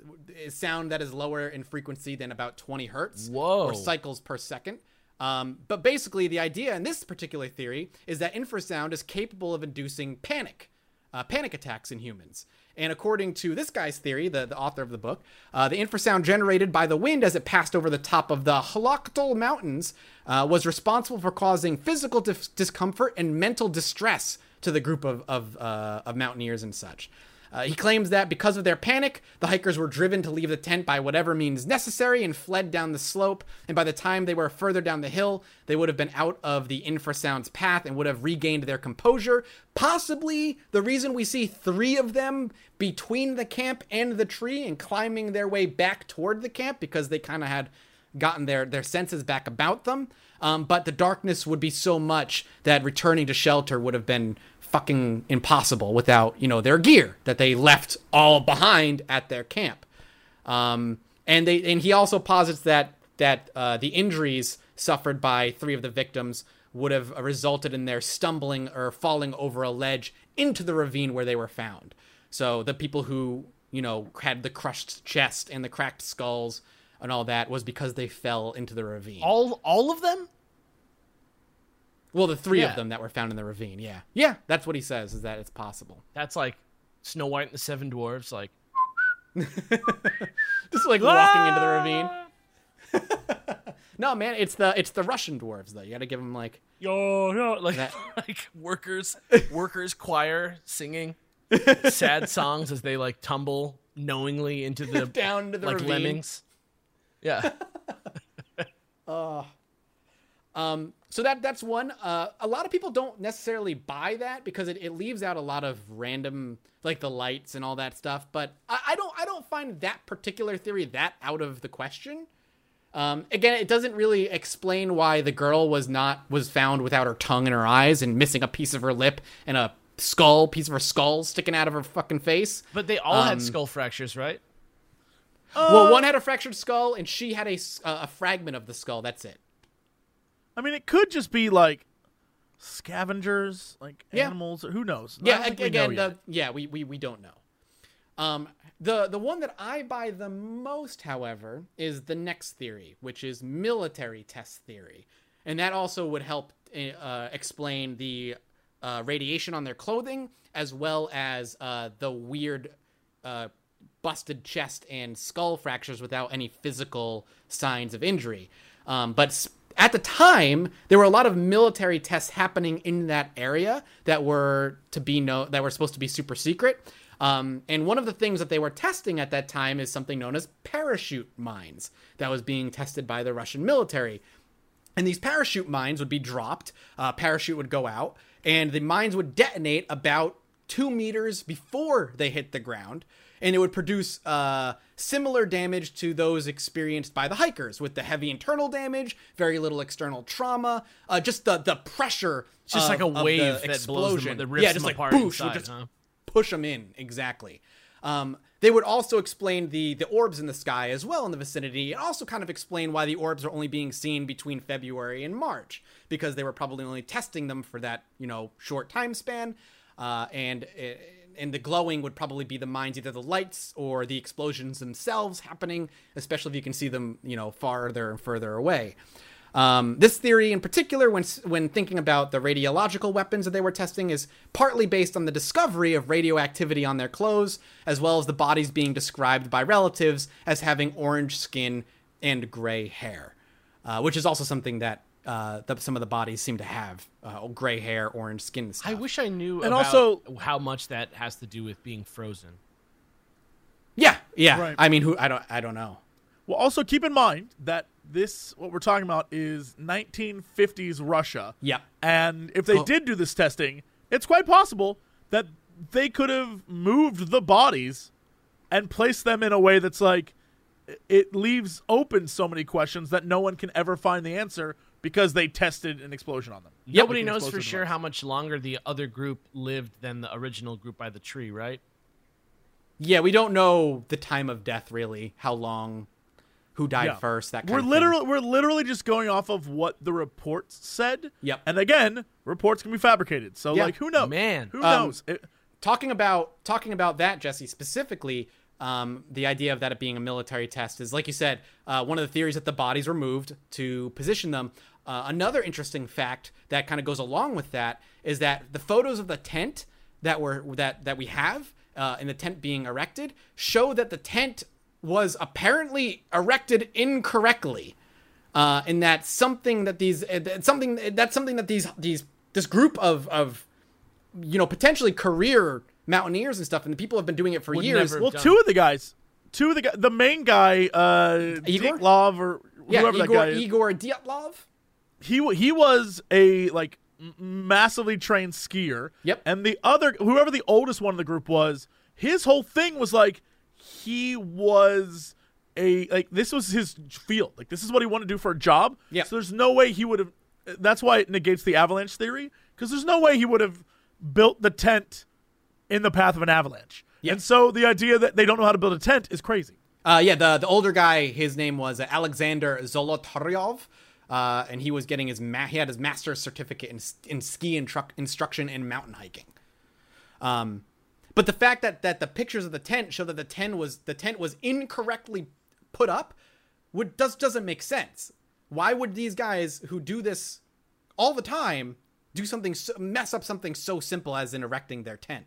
Speaker 1: sound that is lower in frequency than about 20 hertz
Speaker 3: Whoa.
Speaker 1: or cycles per second. Um, but basically, the idea in this particular theory is that infrasound is capable of inducing panic, uh, panic attacks in humans. And according to this guy's theory, the, the author of the book, uh, the infrasound generated by the wind as it passed over the top of the Halakdal Mountains uh, was responsible for causing physical dis- discomfort and mental distress to the group of, of, uh, of mountaineers and such. Uh, he claims that because of their panic, the hikers were driven to leave the tent by whatever means necessary and fled down the slope. And by the time they were further down the hill, they would have been out of the infrasound's path and would have regained their composure. Possibly the reason we see three of them between the camp and the tree and climbing their way back toward the camp because they kind of had gotten their, their senses back about them. Um, but the darkness would be so much that returning to shelter would have been fucking impossible without you know their gear that they left all behind at their camp. Um, and they and he also posits that that uh, the injuries suffered by three of the victims would have resulted in their stumbling or falling over a ledge into the ravine where they were found. So the people who you know had the crushed chest and the cracked skulls and all that was because they fell into the ravine.
Speaker 3: All all of them?
Speaker 1: Well, the three
Speaker 3: Yeah.
Speaker 1: of them that were found in the ravine. Yeah, yeah, that's what he says is that it's possible.
Speaker 3: That's like Snow White and the Seven Dwarves, Like
Speaker 1: Just like walking into the ravine. No, man, it's the it's the Russian dwarves though. You got to give them like
Speaker 3: yo, yo, like
Speaker 1: That-
Speaker 3: like workers workers choir singing sad songs as they like tumble knowingly into the
Speaker 1: down to the
Speaker 3: like
Speaker 1: ravine.
Speaker 3: lemmings. Yeah.
Speaker 1: Um, so that that's one. Uh, a lot of people don't necessarily buy that because it, it leaves out a lot of random like the lights and all that stuff. But I, I don't I don't find that particular theory that out of the question. Um, again, it doesn't really explain why the girl was not was found without her tongue in her eyes and missing a piece of her lip and a skull piece of her skull sticking out of her fucking face.
Speaker 3: But they all
Speaker 1: Um,
Speaker 3: had skull fractures, right?
Speaker 1: well, one had a fractured skull and she had a a fragment of the skull. That's it.
Speaker 2: I mean, it could just be like scavengers, like
Speaker 1: Yeah.
Speaker 2: animals. Who knows?
Speaker 1: Yeah, ag-
Speaker 2: know
Speaker 1: again,
Speaker 2: yet.
Speaker 1: the yeah, we, we we don't know. Um, the the one that I buy the most, however, is the next theory, which is military test theory, and that also would help uh, explain the uh, radiation on their clothing as well as uh, the weird uh, busted chest and skull fractures without any physical signs of injury. Um, but at the time, there were a lot of military tests happening in that area that were to be no that were supposed to be super secret. Um, and one of the things that they were testing at that time is something known as parachute mines that was being tested by the Russian military. And these parachute mines would be dropped, uh, parachute would go out, and the mines would detonate about two meters before they hit the ground. And it would produce uh, similar damage to those experienced by the hikers, with the heavy internal damage, very little external trauma, uh, just the the pressure.
Speaker 3: It's just
Speaker 1: of-
Speaker 3: like a wave that blows them-
Speaker 1: explosion.
Speaker 3: that rips
Speaker 1: yeah,
Speaker 3: them
Speaker 1: just like boosh,
Speaker 3: inside,
Speaker 1: just
Speaker 3: huh?
Speaker 1: push them in exactly. Um, they would also explain the the orbs in the sky as well in the vicinity, and also kind of explain why the orbs are only being seen between February and March because they were probably only testing them for that you know short time span, uh, and uh, and the glowing would probably be the mines, either the lights or the explosions themselves happening, especially if you can see them you know farther and further away. Um, this theory, in particular, when when thinking about the radiological weapons that they were testing, is partly based on the discovery of radioactivity on their clothes, as well as the bodies being described by relatives as having orange skin and gray hair, uh, which is also something that uh, that some of the bodies seem to have uh, gray hair, orange skin. and Stuff.
Speaker 3: I wish I knew
Speaker 2: And
Speaker 3: about
Speaker 2: also-
Speaker 3: how much that has to do with being frozen.
Speaker 1: Yeah, yeah.
Speaker 2: Right.
Speaker 1: I mean, who? I don't. I don't know.
Speaker 2: Well, also keep in mind that this what we're talking about is 1950s Russia.
Speaker 1: Yeah.
Speaker 2: And if they
Speaker 1: Oh.
Speaker 2: did do this testing, it's quite possible that they could have moved the bodies and placed them in a way that's like it leaves open so many questions that no one can ever find the answer because they tested an explosion on them.
Speaker 3: Nobody
Speaker 2: Like an
Speaker 3: knows for
Speaker 2: explosive
Speaker 3: sure
Speaker 2: device.
Speaker 3: how much longer the other group lived than the original group by the tree, right?
Speaker 1: Yeah, we don't know the time of death really, how long, who died
Speaker 2: Yeah.
Speaker 1: first. That kind
Speaker 2: We're
Speaker 1: of thing.
Speaker 2: literally we're literally just going off of what the reports said.
Speaker 1: Yep.
Speaker 2: And again, reports can be fabricated. So
Speaker 1: Yeah.
Speaker 2: like who knows?
Speaker 3: Man.
Speaker 2: Who
Speaker 1: Um,
Speaker 2: knows? It-
Speaker 1: talking about talking about that jesse specifically um, the idea of that it being a military test is like you said uh, one of the theories that the bodies were moved to position them uh, another interesting fact that kind of goes along with that is that the photos of the tent that were that that we have uh, in the tent being erected show that the tent was apparently erected incorrectly uh, in that something that these uh, something that's something that these these this group of of you know potentially career mountaineers and stuff and the people have been doing it for
Speaker 3: Would
Speaker 1: years
Speaker 2: well,
Speaker 3: done.
Speaker 2: two of the guys, two of the guy, the main guy, uh,
Speaker 1: Igor?
Speaker 2: Love or
Speaker 1: yeah
Speaker 2: whoever
Speaker 1: igor
Speaker 2: that guy is,
Speaker 1: igor dyatlov
Speaker 2: he he was a like massively trained skier.
Speaker 1: Yep.
Speaker 2: And the other, whoever the oldest one in the group was, his whole thing was like he was a like this was his field. Like this is what he wanted to do for a job.
Speaker 1: Yeah.
Speaker 2: So there's no way he would have. That's why it negates the avalanche theory because there's no way he would have built the tent in the path of an avalanche.
Speaker 1: Yeah.
Speaker 2: And so the idea that they don't know how to build a tent is crazy.
Speaker 1: uh, yeah the the older guy his name was alexander zolotaryov uh, and he was getting his ma- he had his master's certificate in, in ski and truck instruction and mountain hiking um but the fact that that the pictures of the tent show that the tent was the tent was incorrectly put up would does doesn't make sense. Why would these guys who do this all the time do something so, mess up something so simple as in erecting their tent?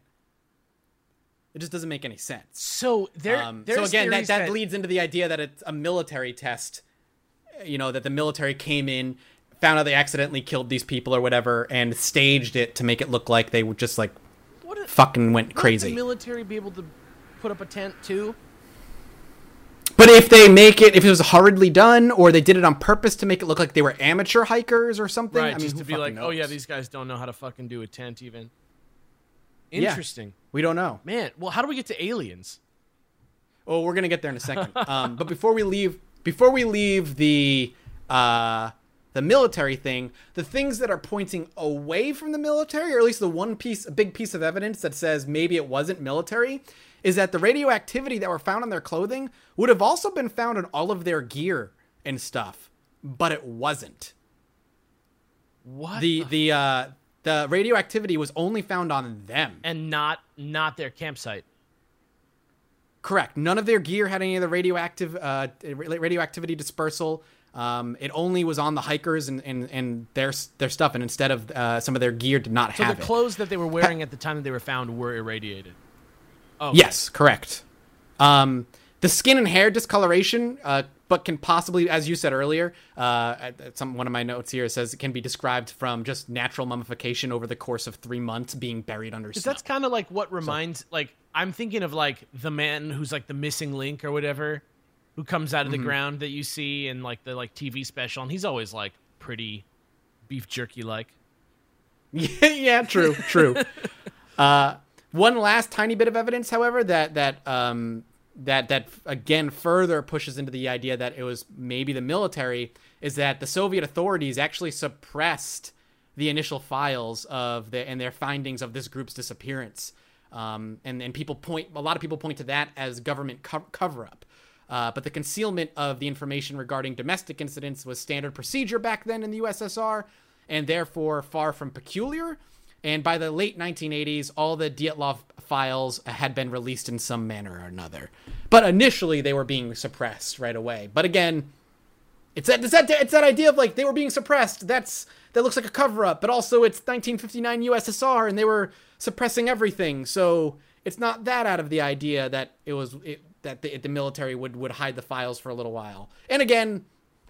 Speaker 1: It just doesn't make any sense.
Speaker 3: So there,
Speaker 1: Um, so again, that,
Speaker 3: theories
Speaker 1: that leads into the idea that it's a military test. You know that the military came in, found out they accidentally killed these people or whatever, and staged it to make it look like they would just like
Speaker 3: what if,
Speaker 1: fucking went crazy.
Speaker 3: The military be able to put up a tent too.
Speaker 1: But if they make it, if it was hurriedly done, or they did it on purpose to make it look like they were amateur hikers or something,
Speaker 3: Right,
Speaker 1: I mean,
Speaker 3: just to be like, oh yeah, these guys don't know how to fucking do a tent even.
Speaker 1: Yeah.
Speaker 3: Interesting,
Speaker 1: we don't know.
Speaker 3: man. Well, how do we get to aliens?
Speaker 1: Oh, we're gonna get there in a second. um, but before we leave, before we leave the uh, the military thing, the things that are pointing away from the military, or at least the one piece, a big piece of evidence that says maybe it wasn't military, is that the radioactivity that were found on their clothing would have also been found in all of their gear and stuff, but it wasn't.
Speaker 3: What?
Speaker 1: The the uh, the radioactivity was only found on them.
Speaker 3: and not not their campsite.
Speaker 1: Correct. None of their gear had any of the radioactive uh, radioactivity dispersal. Um, it only was on the hikers and, and, and their their stuff, and instead of uh, some of their gear did not
Speaker 3: So
Speaker 1: have So
Speaker 3: the
Speaker 1: it.
Speaker 3: clothes that they were wearing at the time that they were found were irradiated. Oh, okay.
Speaker 1: Yes, correct. Um, the skin and hair discoloration, uh, but can possibly, as you said earlier, uh, at- at some one of my notes here says it can be described from just natural mummification over the course of three months being buried under snow.
Speaker 3: that's kind of like what reminds, like, I'm thinking of like the man who's like the missing link or whatever, who comes out of the
Speaker 1: Mm-hmm.
Speaker 3: ground that you see in like the like TV special, and he's always like pretty beef jerky like.
Speaker 1: yeah, true, true. uh, one last tiny bit of evidence, however, that that um, that that again further pushes into the idea that it was maybe the military is that the Soviet authorities actually suppressed the initial files of the and their findings of this group's disappearance. Um, and and people point a lot of people point to that as government co- cover up. Uh, but the concealment of the information regarding domestic incidents was standard procedure back then in the USSR, and therefore far from peculiar. And by the late 1980s, all the Dyatlov files had been released in some manner or another. But initially, they were being suppressed right away. But again, it's that, it's that it's that idea of like they were being suppressed. That's that looks like a cover up, but also it's 1959 USSR and they were suppressing everything. So it's not that out of the idea that it was it, that the, the military would would hide the files for a little while. And again,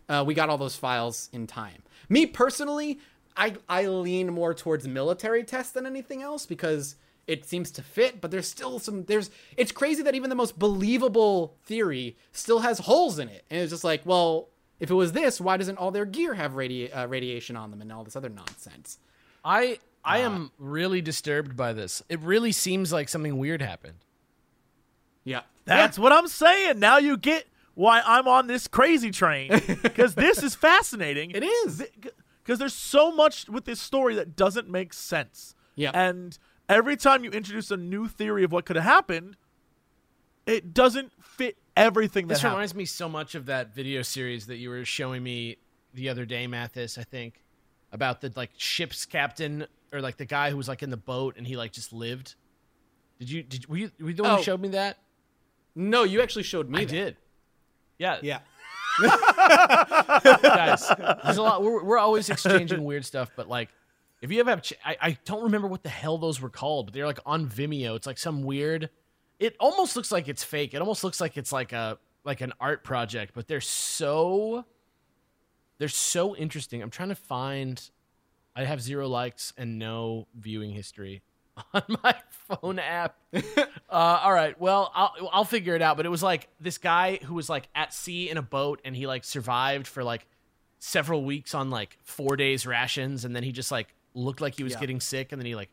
Speaker 1: uh, we got all those files in time. Me personally, I I lean more towards military tests than anything else because it seems to fit. But there's still some there's it's crazy that even the most believable theory still has holes in it, and it's just like, well, if it was this, why doesn't all their gear have radi- uh, radiation on them and all this other nonsense?
Speaker 3: I I
Speaker 1: Uh,
Speaker 3: am really disturbed by this. It really seems like something weird happened.
Speaker 1: Yeah,
Speaker 2: That's what I'm saying. Now you get why I'm on this crazy train because this is fascinating.
Speaker 1: It is.
Speaker 2: because there's so much with this story that doesn't make sense.
Speaker 1: Yep.
Speaker 2: And every time you introduce a new theory of what could have happened, it doesn't fit everything that
Speaker 3: This
Speaker 2: happened.
Speaker 3: reminds me so much of that video series that you were showing me the other day, Mathas. I think about the like ship's captain or like the guy who was like in the boat and he like just lived. Did you? Did were you? Were you the one
Speaker 1: Oh.
Speaker 3: who showed me that?
Speaker 1: No, you actually showed me.
Speaker 3: I
Speaker 1: that.
Speaker 3: did. Yeah,
Speaker 1: Yeah.
Speaker 3: guys. There's a lot. We're, we're always exchanging weird stuff, but like, if you ever have, ch- I, I don't remember what the hell those were called, but they're like on Vimeo. It's like some weird. It almost looks like it's fake. It almost looks like it's like a like an art project, but they're so they're so interesting. I'm trying to find. I have zero likes and no viewing history on my phone app. uh, all right, well, I'll I'll figure it out. But it was like this guy who was like at sea in a boat, and he like survived for like several weeks on like four days rations, and then he just like looked like he was
Speaker 1: Yeah.
Speaker 3: getting sick, and then he like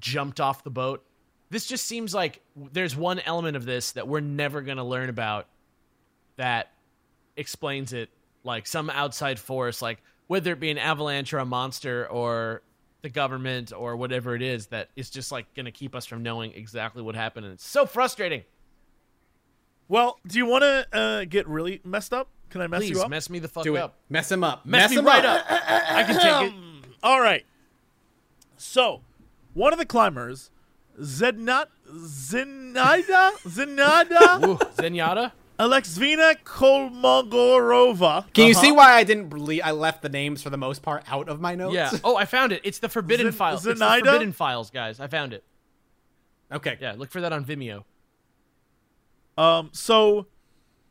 Speaker 3: jumped off the boat. This just seems like there's one element of this that we're never gonna learn about that explains it like some outside force like whether it be an avalanche or a monster or the government or whatever it is that is just like going to keep us from knowing exactly what happened and it's so frustrating
Speaker 2: well, do you want to uh, get really messed up? Can I mess
Speaker 3: please
Speaker 2: you up?
Speaker 3: mess me the fuck
Speaker 1: Do it.
Speaker 3: up
Speaker 1: Mess him up.
Speaker 3: mess, me
Speaker 1: him
Speaker 3: right up. i can take it
Speaker 2: All right. So, one of the climbers, Zednat Zenida Zenada
Speaker 3: Ooh, zenyatta
Speaker 2: Alexvina Kolmogorova.
Speaker 1: Can you
Speaker 2: Uh-huh.
Speaker 1: see why I didn't believe I left the names for the most part out of my notes?
Speaker 3: yeah oh i found it it's the forbidden
Speaker 2: Zen-
Speaker 3: files it's the
Speaker 2: Zenaida?
Speaker 3: forbidden files guys i found it
Speaker 1: Okay.
Speaker 3: yeah look for that on vimeo
Speaker 2: Um, so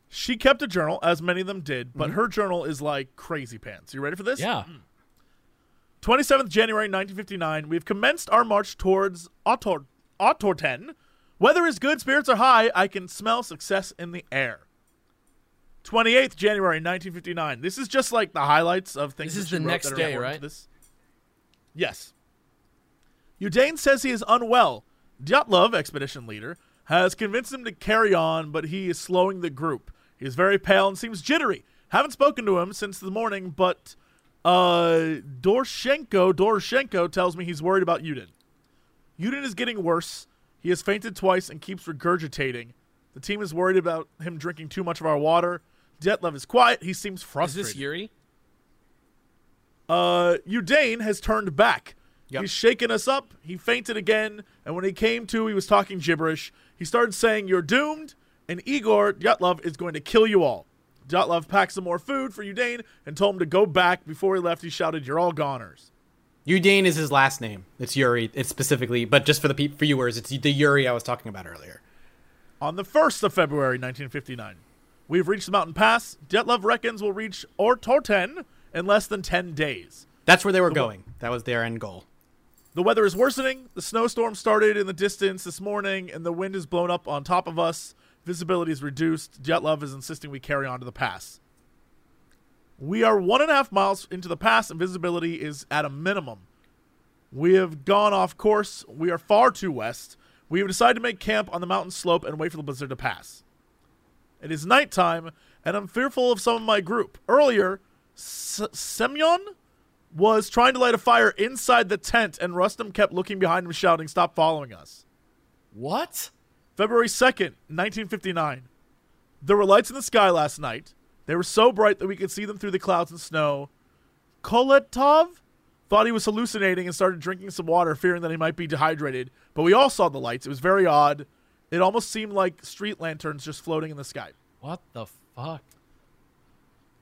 Speaker 2: she kept a journal, as many of them did, but
Speaker 1: Mm-hmm.
Speaker 2: her journal is like crazy pants. You ready for this?
Speaker 3: yeah
Speaker 2: 27th January 1959, we've commenced our march towards Autor- Otorten. Weather is good, spirits are high. I can smell success in the air. 28th January 1959. This is just like the highlights of things.
Speaker 3: This is the next day, right?
Speaker 2: This. Yes. Udane says he is unwell. Dyatlov, expedition leader, has convinced him to carry on, but he is slowing the group. He is very pale and seems jittery. Haven't spoken to him since the morning, but uh, Dorshenko, Doroshenko tells me he's worried about Udin. Udin is getting worse. He has fainted twice and keeps regurgitating. The team is worried about him drinking too much of our water. Dyatlov is quiet. He seems frustrated.
Speaker 3: is this yuri
Speaker 2: Uh, Udane has turned back.
Speaker 1: Yep.
Speaker 2: He's shaken us up. He fainted again, and when he came to, he was talking gibberish. He started saying, "You're doomed," and Igor Dyatlov is going to kill you all. Dyatlov packed some more food for Udane and told him to go back. Before he left, he shouted, "You're all goners."
Speaker 1: Udane is his last name. It's Yuri. It's specifically, but just for the pe- for viewers, it's the Yuri I was talking about earlier.
Speaker 2: On the 1st of February 1959, we've reached the mountain pass. Dyatlov reckons we'll reach Otorten in less than 10 days.
Speaker 1: That's where they were going. That was their end goal.
Speaker 2: The weather is worsening. The snowstorm started in the distance this morning, and the wind is blown up on top of us. Visibility is reduced. Dyatlov is insisting we carry on to the pass. We are one and a half miles into the pass, and visibility is at a minimum. We have gone off course. We are far too west. We have decided to make camp on the mountain slope and wait for the blizzard to pass. It is nighttime, and I'm fearful of some of my group. Earlier, S- Semyon was trying to light a fire inside the tent, and Rustum kept looking behind him, shouting, Stop following us.
Speaker 3: what
Speaker 2: February 2nd, 1959. There were lights in the sky last night. They were so bright that we could see them through the clouds and snow. Koletov thought he was hallucinating and started drinking some water, fearing that he might be dehydrated. But we all saw the lights. It was very odd. It almost seemed like street lanterns just floating in the sky.
Speaker 3: what the fuck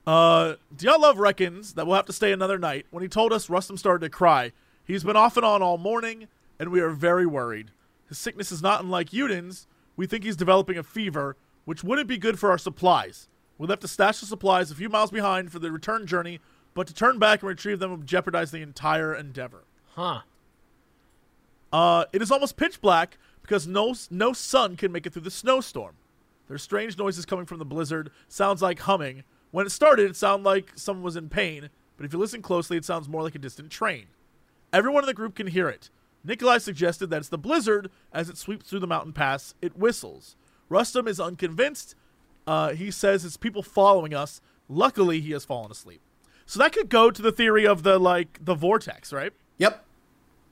Speaker 2: Uh, Dyatlov reckons that we'll have to stay another night. When he told us, Rustum started to cry. He's been off and on all morning, and we are very worried. His sickness is not unlike Udin's. We think he's developing a fever, which wouldn't be good for our supplies. We'll have to stash the supplies a few miles behind for the return journey, but to turn back and retrieve them would jeopardize the entire endeavor.
Speaker 3: huh
Speaker 2: Uh, it is almost pitch black because no no sun can make it through the snowstorm. There's strange noises coming from the blizzard. Sounds like humming. When it started, it sounded like someone was in pain, but if you listen closely, it sounds more like a distant train. Everyone in the group can hear it. Nikolai suggested that it's the blizzard as it sweeps through the mountain pass. It whistles. Rustum is unconvinced. Uh, he says it's people following us. Luckily, he has fallen asleep. So that could go to the theory of the like the vortex, right?
Speaker 1: Yep.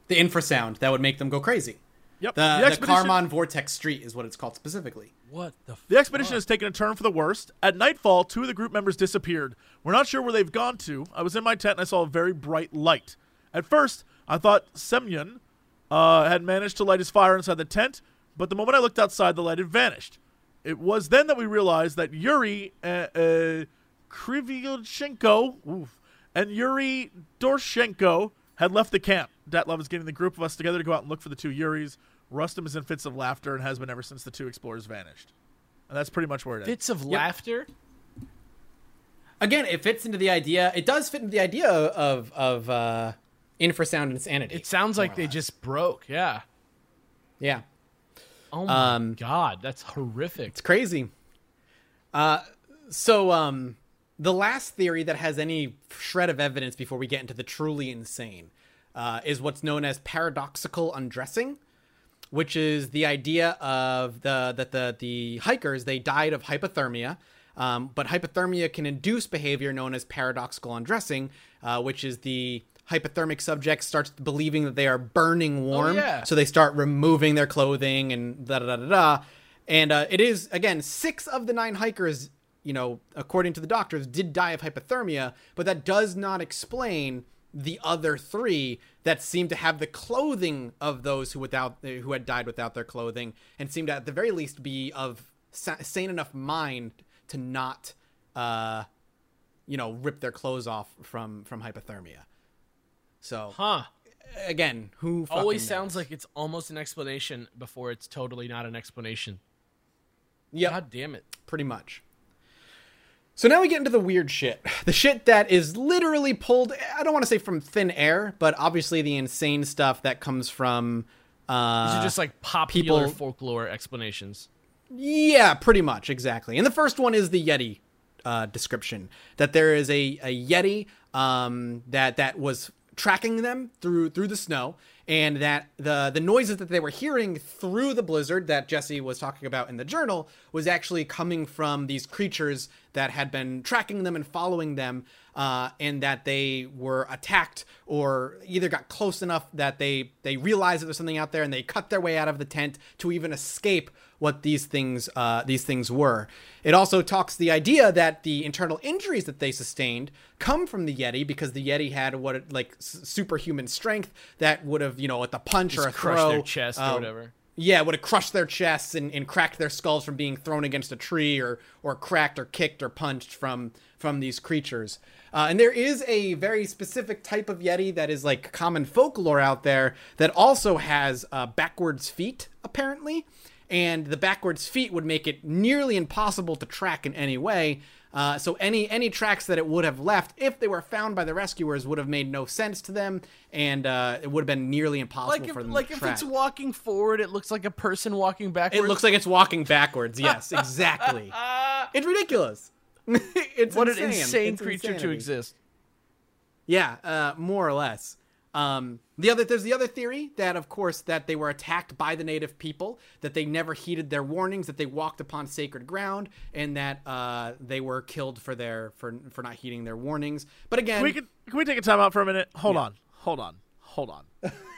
Speaker 1: The infrasound that would make them go crazy.
Speaker 2: Yep.
Speaker 1: The, the,
Speaker 2: expedition-
Speaker 1: Karman Vortex Street is what it's called specifically.
Speaker 3: What the?
Speaker 2: The expedition has taken a turn for the worst. At nightfall, two of the group members disappeared. We're not sure where they've gone to. I was in my tent and I saw a very bright light. At first, I thought Semyon uh, had managed to light his fire inside the tent, but the moment I looked outside, the light had vanished. It was then that we realized that Yuri uh, uh, Krivyochenko and Yuri Doroshenko had left the camp. Dyatlov is getting the group of us together to go out and look for the two Yuris. Rustem is in fits of laughter and has been ever since the two explorers vanished. And that's pretty much where it ends.
Speaker 3: Fits of laughter.
Speaker 1: Again, it fits into the idea. It does fit into the idea of of uh, infrasound insanity.
Speaker 3: It sounds like they
Speaker 1: less.
Speaker 3: just broke. Yeah.
Speaker 1: yeah.
Speaker 3: Oh my
Speaker 1: Um,
Speaker 3: god, that's horrific.
Speaker 1: It's crazy. Uh, so um, the last theory that has any shred of evidence before we get into the truly insane uh, is what's known as paradoxical undressing, which is the idea of the that the the hikers they died of hypothermia. Um, but hypothermia can induce behavior known as paradoxical undressing, uh, which is the hypothermic subject starts believing that they are burning warm,
Speaker 3: yeah.
Speaker 1: so they start removing their clothing and da da da da da. And uh, it is again six of the nine hikers, you know, according to the doctors, did die of hypothermia, but that does not explain the other three that seem to have the clothing of those who without who had died without their clothing, and seemed to at the very least be of sa- sane enough mind to not, uh, you know, rip their clothes off from from hypothermia. So
Speaker 3: Huh.
Speaker 1: again, who
Speaker 3: Always
Speaker 1: knows?
Speaker 3: sounds like it's almost an explanation before it's totally not an explanation.
Speaker 1: Yep.
Speaker 3: God damn it.
Speaker 1: pretty much. So now we get into the weird shit. The shit that is literally pulled, I don't want to say from thin air, but obviously the insane stuff that comes from. Uh,
Speaker 3: These are just like popular
Speaker 1: people-
Speaker 3: folklore explanations.
Speaker 1: Yeah, pretty much, exactly. And the first one is the Yeti uh, description that there is a, a Yeti um, that that was tracking them through through the snow, and that the the noises that they were hearing through the blizzard that Jesse was talking about in the journal was actually coming from these creatures that had been tracking them and following them, uh, and that they were attacked or either got close enough that they they realized that there's something out there and they cut their way out of the tent to even escape what these things uh, these things were. It also talks the idea that the internal injuries that they sustained come from the Yeti because the Yeti had what like superhuman strength that would have you know at the punch or a
Speaker 3: Just crush
Speaker 1: throw
Speaker 3: their chest or
Speaker 1: uh,
Speaker 3: whatever.
Speaker 1: yeah, would have crushed their chests and, and cracked their skulls from being thrown against a tree or or cracked or kicked or punched from from these creatures. Uh, and there is a very specific type of yeti that is like common folklore out there that also has uh, backwards feet apparently, and the backwards feet would make it nearly impossible to track in any way. Uh, so any any tracks that it would have left if they were found by the rescuers would have made no sense to them, and uh, it would have been nearly impossible
Speaker 3: Like if,
Speaker 1: for them
Speaker 3: like
Speaker 1: to
Speaker 3: if
Speaker 1: track.
Speaker 3: it's walking forward, it looks like a person walking backwards.
Speaker 1: It looks like it's walking backwards. Yes, exactly. it's ridiculous. it's
Speaker 3: what
Speaker 1: insane.
Speaker 3: an insane
Speaker 1: It's
Speaker 3: creature to exist.
Speaker 1: Yeah, uh, more or less. Um, the other there's the other theory that, of course, that they were attacked by the native people, that they never heeded their warnings, that they walked upon sacred ground, and that uh, they were killed for their for for not heeding their warnings. But again,
Speaker 2: we can can we take a time out for a minute? Hold on, hold on, hold on.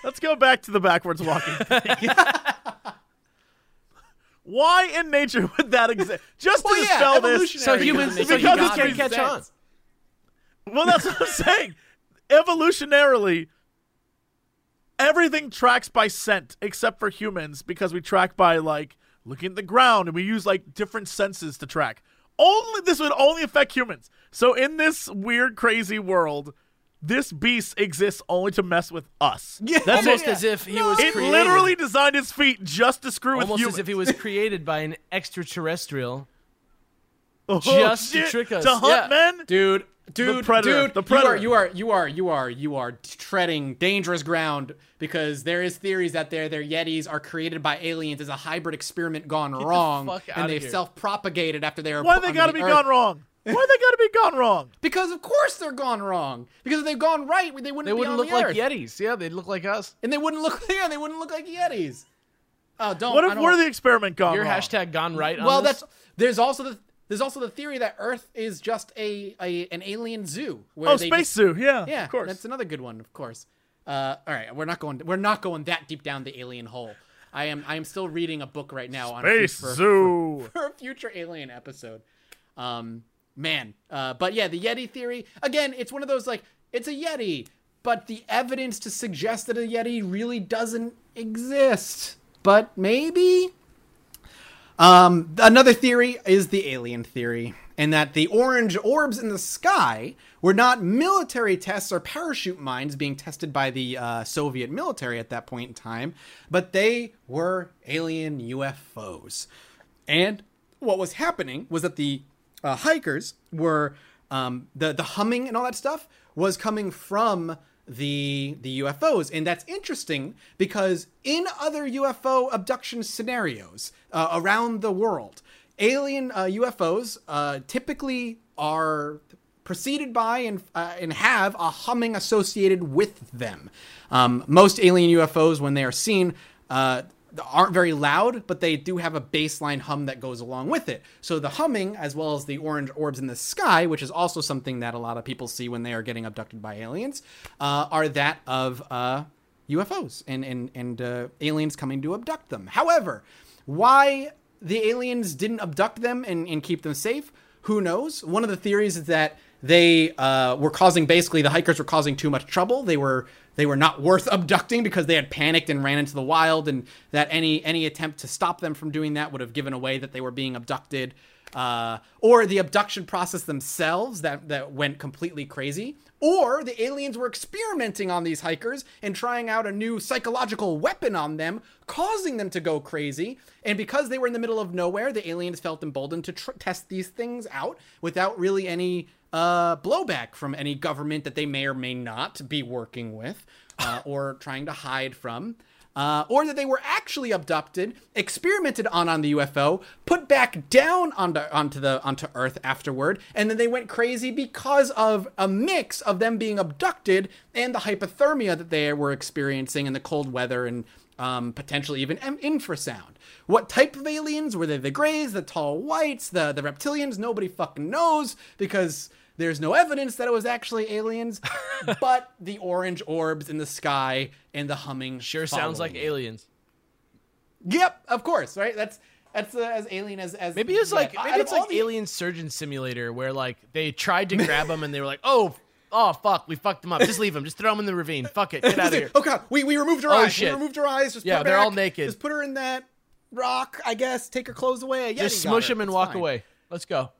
Speaker 2: Let's go back to the backwards walking. thing. Why in nature would that exist? Just to
Speaker 1: Well, yeah,
Speaker 2: dispel this,
Speaker 3: So humans,
Speaker 1: doesn't
Speaker 3: so
Speaker 2: because
Speaker 3: humans can
Speaker 1: any
Speaker 3: catch on.
Speaker 2: Well, that's what I'm saying. Evolutionarily, everything tracks by scent except for humans because we track by like looking at the ground and we use like different senses to track. Only this would only affect humans. So in this weird, crazy world, this beast exists only to mess with us.
Speaker 1: Yeah.
Speaker 2: That's
Speaker 3: Almost
Speaker 2: it.
Speaker 3: as if he was
Speaker 2: It
Speaker 3: created,
Speaker 2: literally designed his feet just to screw with humans.
Speaker 3: almost as if he was created by an extraterrestrial.
Speaker 2: Oh,
Speaker 3: just to trick us.
Speaker 2: To hunt
Speaker 3: Yeah.
Speaker 2: men?
Speaker 1: dude dude the
Speaker 2: predator,
Speaker 1: dude
Speaker 2: the predator.
Speaker 1: you are you are you are you are you are treading dangerous ground because there is theories out there their yetis are created by aliens as a hybrid experiment gone wrong
Speaker 3: fuck outta
Speaker 1: and they've self-propagated after they are
Speaker 2: Why they gotta
Speaker 1: the
Speaker 2: be
Speaker 1: Earth.
Speaker 2: gone wrong? Why they gotta be gone wrong?
Speaker 1: because of course they're gone wrong because if they've gone right they wouldn't
Speaker 3: They
Speaker 1: be
Speaker 3: wouldn't look
Speaker 1: the
Speaker 3: like
Speaker 1: Earth.
Speaker 3: Yetis. Yeah, they'd look like us.
Speaker 1: and they wouldn't look yeah they wouldn't look like yetis oh don't
Speaker 2: What if we're the experiment gone
Speaker 3: Your
Speaker 2: wrong?
Speaker 3: hashtag gone right. on
Speaker 1: well
Speaker 3: this?
Speaker 1: that's there's also the There's also the theory that Earth is just a, a an alien zoo. Where
Speaker 2: Oh, space
Speaker 1: just-
Speaker 2: zoo. Yeah,
Speaker 1: Yeah,
Speaker 2: of course.
Speaker 1: That's another good one, of course. Uh, all right, we're not going. We're not going that deep down the alien hole. I am. I am still reading a book right now on
Speaker 2: Space
Speaker 1: fu- for-
Speaker 2: zoo.
Speaker 1: for a future alien episode. Um, man. Uh, but yeah, the Yeti theory. Again, it's one of those like it's a Yeti, but the evidence to suggest that a Yeti really doesn't exist. But maybe. Um, another theory is the alien theory, and that the orange orbs in the sky were not military tests or parachute mines being tested by the uh, Soviet military at that point in time, but they were alien UFOs. And what was happening was that the uh, hikers were um, the the humming and all that stuff was coming from the the UFOs, and that's interesting because in other UFO abduction scenarios uh, around the world, alien uh, UFOs uh, typically are preceded by and uh, and have a humming associated with them. Um, most alien UFOs, when they are seen, uh, aren't very loud, but they do have a baseline hum that goes along with it. So the humming, as well as the orange orbs in the sky, which is also something that a lot of people see when they are getting abducted by aliens, uh, are that of uh, UFOs and and and uh, aliens coming to abduct them. However, why the aliens didn't abduct them and, and keep them safe? Who knows? One of the theories is that they uh, were causing basically the hikers were causing too much trouble. They were they were not worth abducting because they had panicked and ran into the wild, and that any any attempt to stop them from doing that would have given away that they were being abducted, uh, or the abduction process themselves that that went completely crazy, or the aliens were experimenting on these hikers and trying out a new psychological weapon on them, causing them to go crazy. And because they were in the middle of nowhere, the aliens felt emboldened to tr- test these things out without really any uh, blowback from any government that they may or may not be working with uh, or trying to hide from. Uh, or that they were actually abducted, experimented on on the UFO, put back down onto onto the onto Earth afterward, and then they went crazy because of a mix of them being abducted and the hypothermia that they were experiencing and the cold weather and um, potentially even infrasound. What type of aliens were they? The grays, the tall whites, the the reptilians? Nobody fucking knows because there's no evidence that it was actually aliens. but the orange orbs in the sky and the humming
Speaker 3: Sure sounds like
Speaker 1: it.
Speaker 3: aliens.
Speaker 1: Yep, of course, right? That's that's uh, as alien as as
Speaker 3: Maybe it's
Speaker 1: yeah.
Speaker 3: like maybe it's like
Speaker 1: the-
Speaker 3: Alien Surgeon Simulator where like they tried to grab him and they were like, oh, oh fuck, we fucked them up. Just leave them. Just throw them in the ravine. Fuck it. Get out of here.
Speaker 1: Oh god, we, we removed her
Speaker 3: Oh,
Speaker 1: eyes.
Speaker 3: shit.
Speaker 1: We removed her eyes. Just
Speaker 3: Yeah, they're all naked.
Speaker 1: Just put her in that rock, I guess. Take her clothes away. Yeah,
Speaker 3: Just smush them and walk away. Let's go.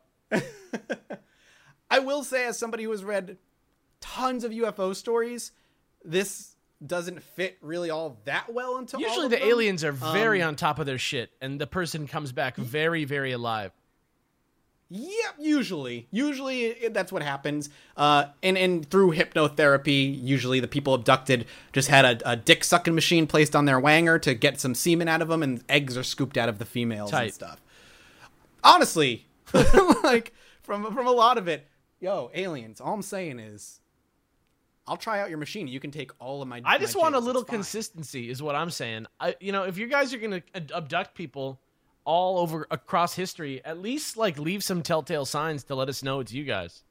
Speaker 1: I will say, as somebody who has read tons of UFO stories, this doesn't fit really all that well into. all
Speaker 3: Usually the
Speaker 1: them.
Speaker 3: aliens are very
Speaker 1: Um,
Speaker 3: on top of their shit, and the person comes back very, very alive.
Speaker 1: Yep, usually, usually that's what happens. Uh, and and through hypnotherapy, usually the people abducted just had a, a dick sucking machine placed on their wanger to get some semen out of them, and eggs are scooped out of the females and stuff. Honestly, like from from a lot of it, yo, aliens. All I'm saying is, I'll try out your machine. You can take all of my.
Speaker 3: I just
Speaker 1: my
Speaker 3: want a little
Speaker 1: it's fine.
Speaker 3: consistency, is what I'm saying. I, you know, if you guys are gonna abduct people all over across history, at least like leave some telltale signs to let us know it's you guys.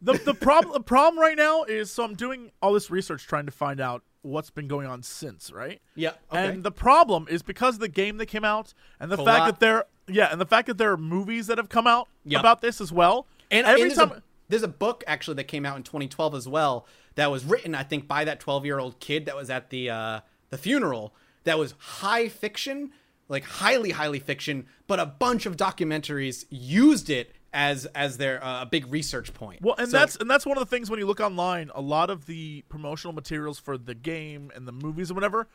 Speaker 2: The the problem the problem right now is so I'm doing all this research trying to find out what's been going on since, right?
Speaker 1: Yeah. Okay.
Speaker 2: And the problem is because of the game that came out and the
Speaker 1: Fallout.
Speaker 2: fact that there yeah, and the fact that there are movies that have come out
Speaker 1: Yep.
Speaker 2: about this as well.
Speaker 1: And
Speaker 2: every
Speaker 1: and there's,
Speaker 2: time
Speaker 1: a, there's a book actually that came out in 2012 as well that was written, I think, by that 12 year old kid that was at the uh, the funeral. That was high fiction, like highly highly fiction, but a bunch of documentaries used it as as their uh, big research point.
Speaker 2: Well, and
Speaker 1: So-
Speaker 2: that's and that's one of the things when you look online, a lot of the promotional materials for the game and the movies and whatever,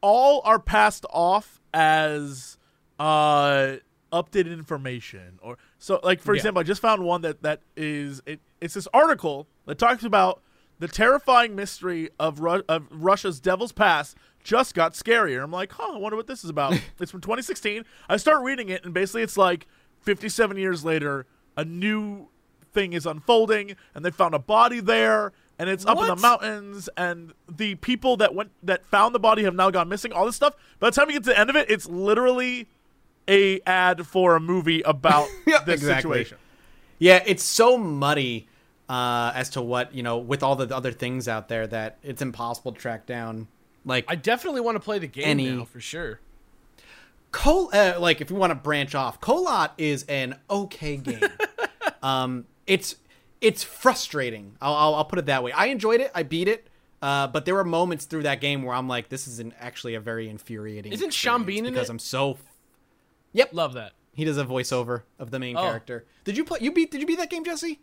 Speaker 2: all are passed off as uh updated information or so like for
Speaker 1: Yeah.
Speaker 2: example, I just found one that that is it, it's this article that talks about the terrifying mystery of Ru- of Russia's Devil's Pass just got scarier. I'm like, huh, I wonder what this is about. it's from 2016. I start reading it, and basically it's like 57 years later, a new thing is unfolding, and they found a body there, and it's up in the mountains, and the people that went that found the body have now gone missing. All this stuff. By the time you get to the end of it, it's literally a ad for a movie about
Speaker 1: Yep,
Speaker 2: this
Speaker 1: exactly.
Speaker 2: situation.
Speaker 1: Yeah, it's so muddy uh, as to what you know with all the other things out there that it's impossible to track down. Like
Speaker 3: I definitely want to play the game
Speaker 1: Any-
Speaker 3: now for sure.
Speaker 1: Col, uh, like if you want to branch off, Kholat is an okay game. um, it's it's frustrating. I'll, I'll I'll put it that way. I enjoyed it. I beat it. Uh, but there were moments through that game where I'm like, this is an, actually a very infuriating.
Speaker 3: Isn't Sean
Speaker 1: experience
Speaker 3: Bean in
Speaker 1: because
Speaker 3: it?
Speaker 1: I'm so.
Speaker 3: Love that.
Speaker 1: He does a voiceover of the main
Speaker 3: Oh.
Speaker 1: character. Did you play? You beat? Did you beat that game, Jesse?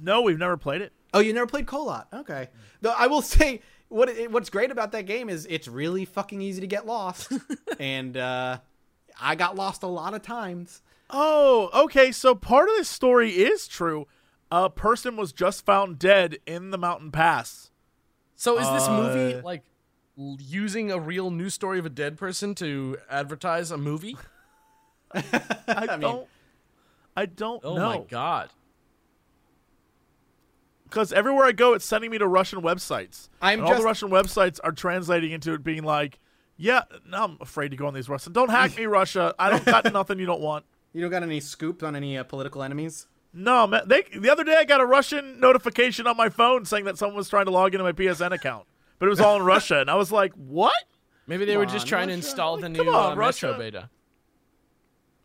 Speaker 2: No, we've never played it.
Speaker 1: Oh, you never played Kholat? Okay. Though I will say, what it, what's great about that game is it's really fucking easy to get lost, and uh, I got lost a lot of times.
Speaker 2: Oh, okay. So part of this story is true. A person was just found dead in the mountain pass.
Speaker 3: So is this movie
Speaker 2: Uh,
Speaker 3: like using a real news story of a dead person to advertise a movie?
Speaker 2: I,
Speaker 1: mean-
Speaker 2: don't. I don't
Speaker 3: Oh
Speaker 2: know.
Speaker 3: my god.
Speaker 2: Because everywhere I go, it's sending me to Russian websites.
Speaker 1: I'm
Speaker 2: and all the Russian websites are translating into it being like, "Yeah, no, I'm afraid to go on these Russian. Don't hack me, Russia. I don't got nothing you don't want."
Speaker 1: You don't got any scoops on any uh, political enemies?
Speaker 2: No, man. They, the other day I got a Russian notification on my phone saying that someone was trying to log into my PSN account, but it was all in Russia, and I was like, "What?
Speaker 3: Maybe they were just
Speaker 1: on,
Speaker 3: trying to
Speaker 1: Russia.
Speaker 3: install the new
Speaker 2: come on,
Speaker 3: uh, Metro
Speaker 2: Russia.
Speaker 3: beta.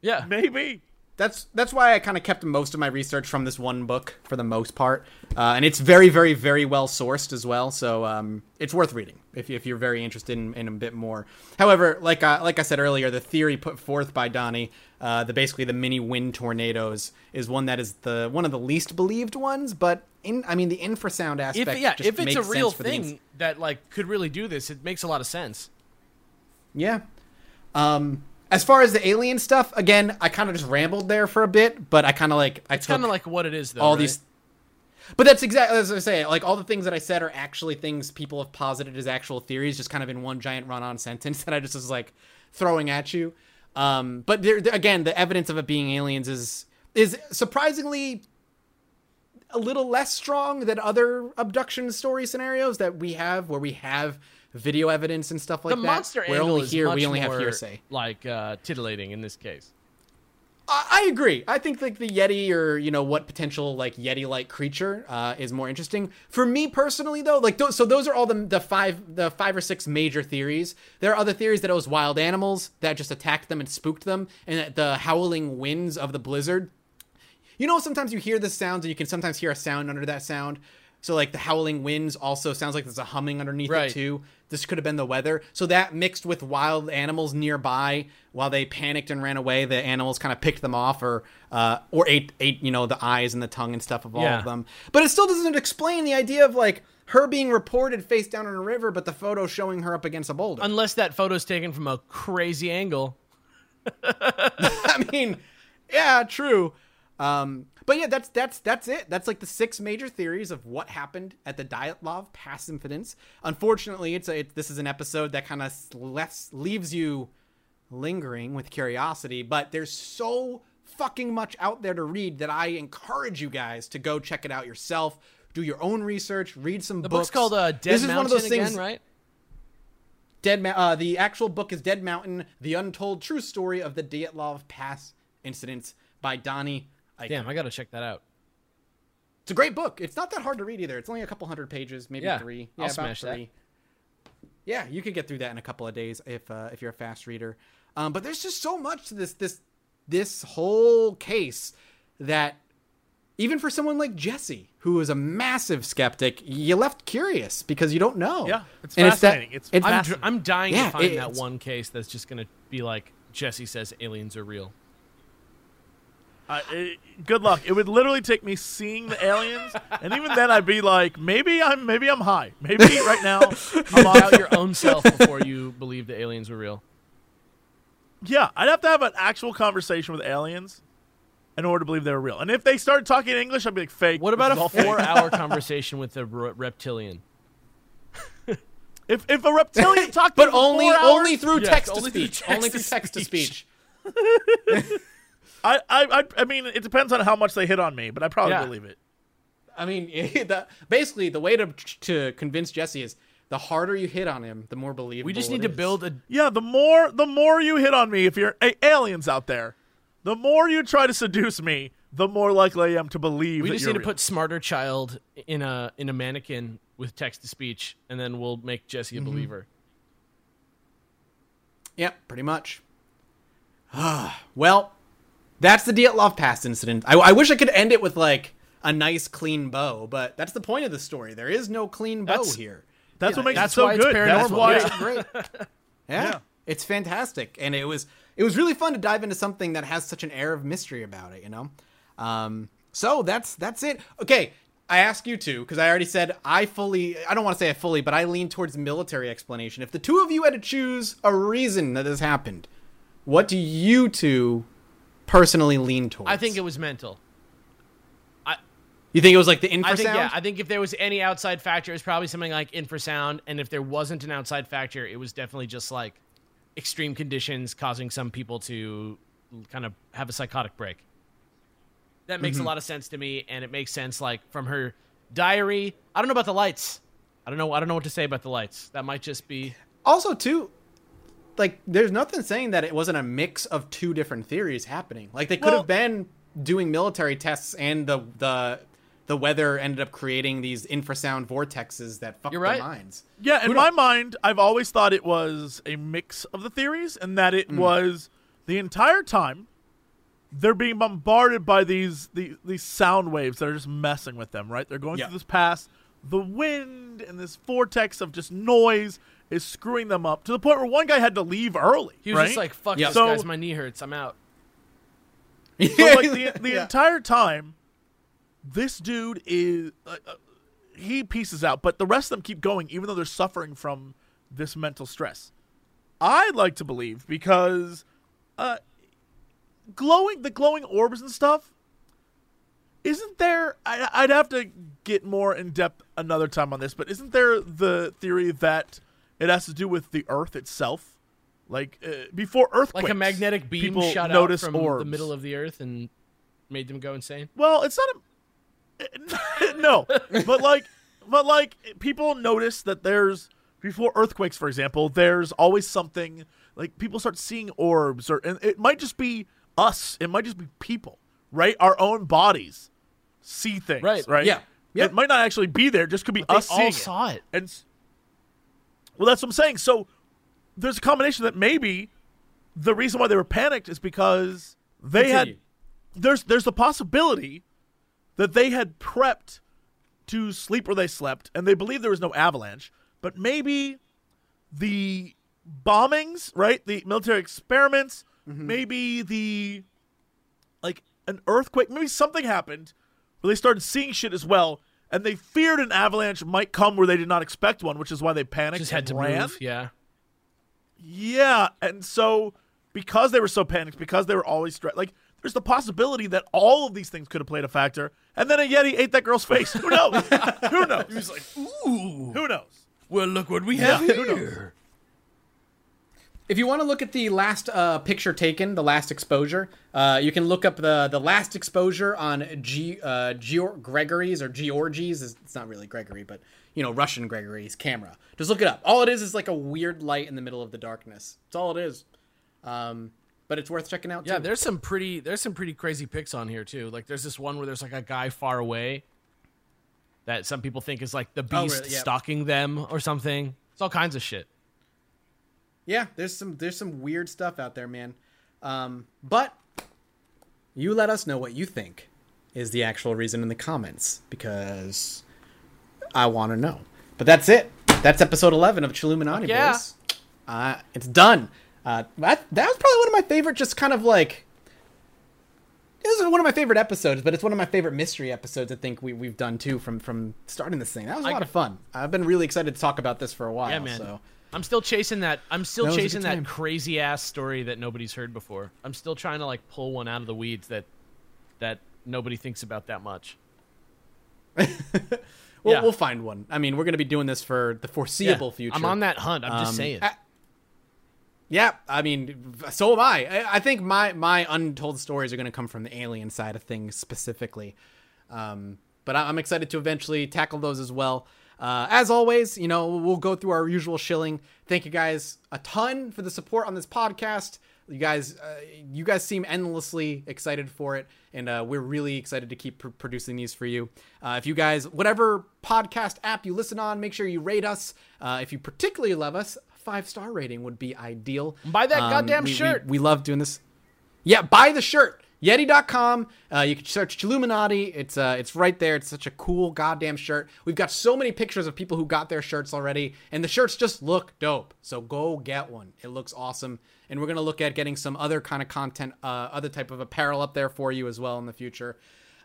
Speaker 3: Yeah.
Speaker 2: Maybe."
Speaker 1: That's that's why I kind of kept most of my research from this one book for the most part, uh, and it's very, very, very well sourced as well. So um, it's worth reading if, if you're very interested in, in a bit more. However, like I, like I said earlier, the theory put forth by Donnie, uh, the basically the mini wind tornadoes, is one that is the one of the least believed ones. But in I mean the infrasound aspect,
Speaker 3: If yeah,
Speaker 1: just
Speaker 3: if it's
Speaker 1: makes
Speaker 3: a real
Speaker 1: sense for the ins-
Speaker 3: thing that like could really do this, it makes a lot of sense.
Speaker 1: Yeah. Um, as far as the alien stuff, again, I kind of just rambled there for a bit, but I kind of like I
Speaker 3: It's kind of like what it is though.
Speaker 1: all
Speaker 3: right?
Speaker 1: these. But that's exactly as I say. Like all the things that I said are actually things people have posited as actual theories, just kind of in one giant run-on sentence that I just was like throwing at you. Um, but there, there- again, the evidence of it being aliens is is surprisingly a little less strong than other abduction story scenarios that we have, where we have video evidence and stuff like
Speaker 3: the
Speaker 1: that.
Speaker 3: monster
Speaker 1: where
Speaker 3: angle
Speaker 1: only
Speaker 3: is
Speaker 1: here
Speaker 3: much
Speaker 1: we only have hearsay.
Speaker 3: like uh, titillating in this case.
Speaker 1: I agree. I think like the Yeti or you know what potential like Yeti-like creature uh, is more interesting for me personally though. Like those, so those are all the the five the five or six major theories. There are other theories that it was wild animals that just attacked them and spooked them, and that the howling winds of the blizzard. You know, sometimes you hear the sounds and you can sometimes hear a sound under that sound. So like the howling winds also sounds like there's a humming underneath
Speaker 3: Right.
Speaker 1: it too. This could have been the weather. So that mixed with wild animals nearby while they panicked and ran away, the animals kind of picked them off or uh, or ate ate you know the eyes and the tongue and stuff of all
Speaker 3: Yeah.
Speaker 1: of them. But it still doesn't explain the idea of like her being reported face down in a river, but the photo showing her up against a boulder.
Speaker 3: Unless that photo's taken from a crazy angle.
Speaker 1: I mean, yeah, true. Um, but yeah, that's that's that's it. That's like the six major theories of what happened at the Dyatlov Pass incidents. Unfortunately, it's a it, this is an episode that kind of left leaves you lingering with curiosity. But there's so fucking much out there to read that I encourage you guys to go check it out yourself. Do your own research. Read some
Speaker 3: The
Speaker 1: books.
Speaker 3: book's called uh, Dead
Speaker 1: this is one of those things.
Speaker 3: again, right?
Speaker 1: Dead Ma- uh, the actual book is Dead Mountain: The Untold True Story of the Dyatlov Pass Incidents by Donnie. Eichar.
Speaker 3: Damn, I gotta check that out.
Speaker 1: It's a great book. It's not that hard to read either. It's only a couple hundred pages, maybe
Speaker 3: Yeah,
Speaker 1: three.
Speaker 3: I'll
Speaker 1: Yeah, about
Speaker 3: smash that.
Speaker 1: Yeah, you could get through that in a couple of days if uh, if you're a fast reader. Um, but there's just so much to this this this whole case that even for someone like Jesse, who is a massive skeptic, you left curious because you don't know.
Speaker 2: Yeah, it's
Speaker 1: And that-
Speaker 2: fascinating. It's
Speaker 1: it's
Speaker 3: I'm,
Speaker 2: fascinating.
Speaker 3: I'm dying
Speaker 1: Yeah,
Speaker 3: to find that one case that's just gonna be like Jesse says aliens are real.
Speaker 2: Uh, it- good luck. It would literally take me seeing the aliens, and even then, I'd be like, maybe I'm maybe I'm high. Maybe right now I'm
Speaker 3: About
Speaker 2: on.
Speaker 3: your own self before you believe the aliens were real.
Speaker 2: Yeah, I'd have to have an actual conversation with aliens in order to believe they were real. And if they started talking English, I'd be like, fake.
Speaker 3: What about a four-hour conversation with a re- reptilian?
Speaker 2: If if a reptilian talked, to
Speaker 1: but
Speaker 2: me for
Speaker 1: only
Speaker 2: four hours,
Speaker 1: only through
Speaker 3: Yes,
Speaker 1: text to speech, only
Speaker 3: to
Speaker 1: through text to
Speaker 3: speech.
Speaker 1: speech.
Speaker 2: I, I I I mean, it depends on how much they hit on me, but I probably
Speaker 3: Yeah.
Speaker 2: believe it.
Speaker 1: I mean, the, basically, the way to to convince Jesse is the harder you hit on him, the more believable.
Speaker 3: We just
Speaker 1: it
Speaker 3: need to
Speaker 1: is.
Speaker 3: build a
Speaker 2: Yeah, the more the more you hit on me, if you're hey, aliens out there, the more you try to seduce me, the more likely I am to believe.
Speaker 3: We
Speaker 2: that
Speaker 3: just
Speaker 2: you're
Speaker 3: need to put smarter child in a in a mannequin with text to speech, and then we'll make Jesse a
Speaker 2: Mm-hmm.
Speaker 3: believer.
Speaker 1: Yeah, pretty much. well, that's the Dyatlov Pass incident. I, I wish I could end it with like a nice clean bow, but that's the point of the story. There is no clean bow
Speaker 2: That's-
Speaker 1: here.
Speaker 2: That's what makes
Speaker 3: That's
Speaker 2: it so
Speaker 3: why it's
Speaker 2: good. That's
Speaker 3: paranormal.
Speaker 2: why
Speaker 1: It's
Speaker 3: Yeah.
Speaker 1: great. Yeah,
Speaker 2: Yeah.
Speaker 1: it's fantastic, and it was it was really fun to dive into something that has such an air of mystery about it. You know, um, so that's that's it. Okay, I ask you two because I already said I fully. I don't want to say I fully, but I lean towards military explanation. If the two of you had to choose a reason that this happened, what do you two personally lean towards?
Speaker 3: I think it was mental.
Speaker 1: I, you think it was like the infrasound?
Speaker 3: I think yeah. I think if there was any outside factor, it's probably something like infrasound, and if there wasn't an outside factor, it was definitely just like extreme conditions causing some people to kind of have a psychotic break. That makes
Speaker 1: Mm-hmm.
Speaker 3: a lot of sense to me, and it makes sense like from her diary. I don't know about the lights. I don't know. I don't know what to say about the lights. That might just be
Speaker 1: also too like there's nothing saying that it wasn't a mix of two different theories happening like they could
Speaker 2: Well-
Speaker 1: have been doing military tests and the the the weather ended up creating these infrasound vortexes that fuck
Speaker 3: You're
Speaker 1: their minds
Speaker 2: Yeah, in
Speaker 1: Who
Speaker 2: my mind, I've always thought it was a mix of the theories, and that
Speaker 1: Mm.
Speaker 2: it was the entire time they're being bombarded by these these, these sound waves that are just messing with them. Right? They're going
Speaker 1: Yeah.
Speaker 2: through this pass. The wind and this vortex of just noise is screwing them up to the point where one guy had to leave early.
Speaker 3: he was
Speaker 2: right?
Speaker 3: just like, "Fuck
Speaker 1: Yeah.
Speaker 3: this,
Speaker 2: So-
Speaker 3: guys, my knee hurts. I'm out."
Speaker 2: So like the, the
Speaker 1: Yeah.
Speaker 2: entire time, this dude is uh, uh, he pieces out, but the rest of them keep going, even though they're suffering from this mental stress. I'd like to believe because uh, glowing the glowing orbs and stuff. Isn't there? I, I'd have to get more in depth another time on this, but isn't there the theory that it has to do with the Earth itself? Like uh, before earthquakes,
Speaker 3: Like a magnetic beam
Speaker 2: people
Speaker 3: shot out
Speaker 2: notice
Speaker 3: from
Speaker 2: orbs.
Speaker 3: the middle of the earth and made them go insane.
Speaker 2: Well, it's not a no, but like, but like people notice that there's before earthquakes, for example, there's always something like people start seeing orbs, or and it might just be us, it might just be people, right? Our own bodies see things,
Speaker 3: Right.
Speaker 2: Right?
Speaker 1: Yeah. Yep.
Speaker 2: It might not actually be there; just could be
Speaker 3: They
Speaker 2: us
Speaker 3: all
Speaker 2: seeing
Speaker 3: saw it.
Speaker 2: and well, that's what I'm saying. So there's a combination that maybe the reason why they were panicked is because they had there's there's the possibility that they had prepped to sleep where they slept and they believed there was no avalanche, but maybe the bombings, right? The military experiments, mm-hmm. maybe the like an earthquake, maybe something happened where they started seeing shit as well, and they feared an avalanche might come where they did not expect one, which is why they panicked.
Speaker 3: Just had
Speaker 2: and
Speaker 3: to
Speaker 2: ran.
Speaker 3: move. Yeah.
Speaker 2: Yeah, and so because they were so panicked, because they were always stressed, like there's the possibility that all of these things could have played a factor, and then a yeti ate that girl's face. Who knows? Who knows? He was like, ooh, who knows?
Speaker 3: Well, look what we
Speaker 2: Yeah,
Speaker 3: have
Speaker 2: who knows?
Speaker 3: here.
Speaker 1: If you want to look at the last uh, picture taken, the last exposure, uh, you can look up the the last exposure on G, uh, Geor- Gregory's or Georgie's. It's not really Gregory, but you know Russian Gregory's camera. Just look it up. All it is is like a weird light in the middle of the darkness. That's all it is. Um, but it's worth checking out.
Speaker 3: Yeah,
Speaker 1: too.
Speaker 3: there's some pretty there's some pretty crazy pics on here too. Like there's this one where there's like a guy far away that some people think is like the
Speaker 1: Oh,
Speaker 3: beast
Speaker 1: really? Yeah.
Speaker 3: stalking them or something. It's all kinds of shit.
Speaker 1: Yeah. There's some there's some weird stuff out there, man. Um, but you let us know what you think is the actual reason in the comments because I want to know. But that's it. That's episode 11 of Chilluminati,
Speaker 3: Yeah.
Speaker 1: boys. Uh, it's done. Uh, that, that was probably one of my favorite, just kind of like. This is one of my favorite episodes, but it's one of my favorite mystery episodes. I think we we've done too from from starting this thing. That was a
Speaker 3: I-
Speaker 1: lot of fun. I've been really excited to talk about this for a while.
Speaker 3: Yeah, man.
Speaker 1: So
Speaker 3: I'm still chasing that. I'm still
Speaker 1: That
Speaker 3: chasing that crazy ass story that nobody's heard before. I'm still trying to like pull one out of the weeds that that nobody thinks about that much.
Speaker 1: we'll,
Speaker 3: Yeah.
Speaker 1: we'll find one. I mean, we're going to be doing this for the foreseeable
Speaker 3: Yeah,
Speaker 1: future.
Speaker 3: I'm on that hunt. I'm just
Speaker 1: Um,
Speaker 3: saying.
Speaker 1: I- Yeah, I mean, so am I. I, I think my my untold stories are going to come from the alien side of things specifically, um, but I, I'm excited to eventually tackle those as well. Uh, as always, you know, we'll go through our usual shilling. Thank you guys a ton for the support on this podcast. You guys, uh, you guys seem endlessly excited for it, and uh, we're really excited to keep pr- producing these for you. Uh, if you guys, whatever podcast app you listen on, make sure you rate us. Uh, if you particularly love us, five star rating would be ideal.
Speaker 3: Buy that goddamn
Speaker 1: we- we-
Speaker 3: shirt.
Speaker 1: We, love doing this. Yeah, buy the shirt. Yetee.com. Uh, you can search Chilluminati. It's uh, it's right there. It's such a cool goddamn shirt. We've got so many pictures of people who got their shirts already, and the shirts just look dope. So go get one. It looks awesome. And we're gonna look at getting some other kind of content, uh, other type of apparel up there for you as well in the future.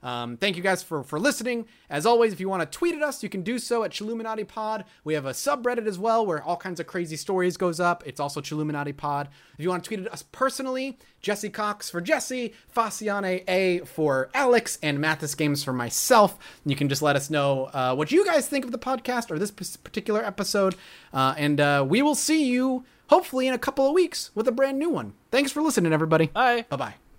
Speaker 1: Um, thank you guys for for listening. As always, if you want to tweet at us, you can do so at Chilluminati Pod. We have a subreddit as well where all kinds of crazy stories goes up. It's also Chilluminati Pod. If you want to tweet at us personally, Jesse Cox for Jesse, Faciane A for Alex, and Mathas Games for myself. You can just let us know uh, what you guys think of the podcast or this p- particular episode, uh, and uh, we will see you hopefully in a couple of weeks with a brand new one. Thanks for listening, everybody.
Speaker 3: Bye.
Speaker 1: Bye bye.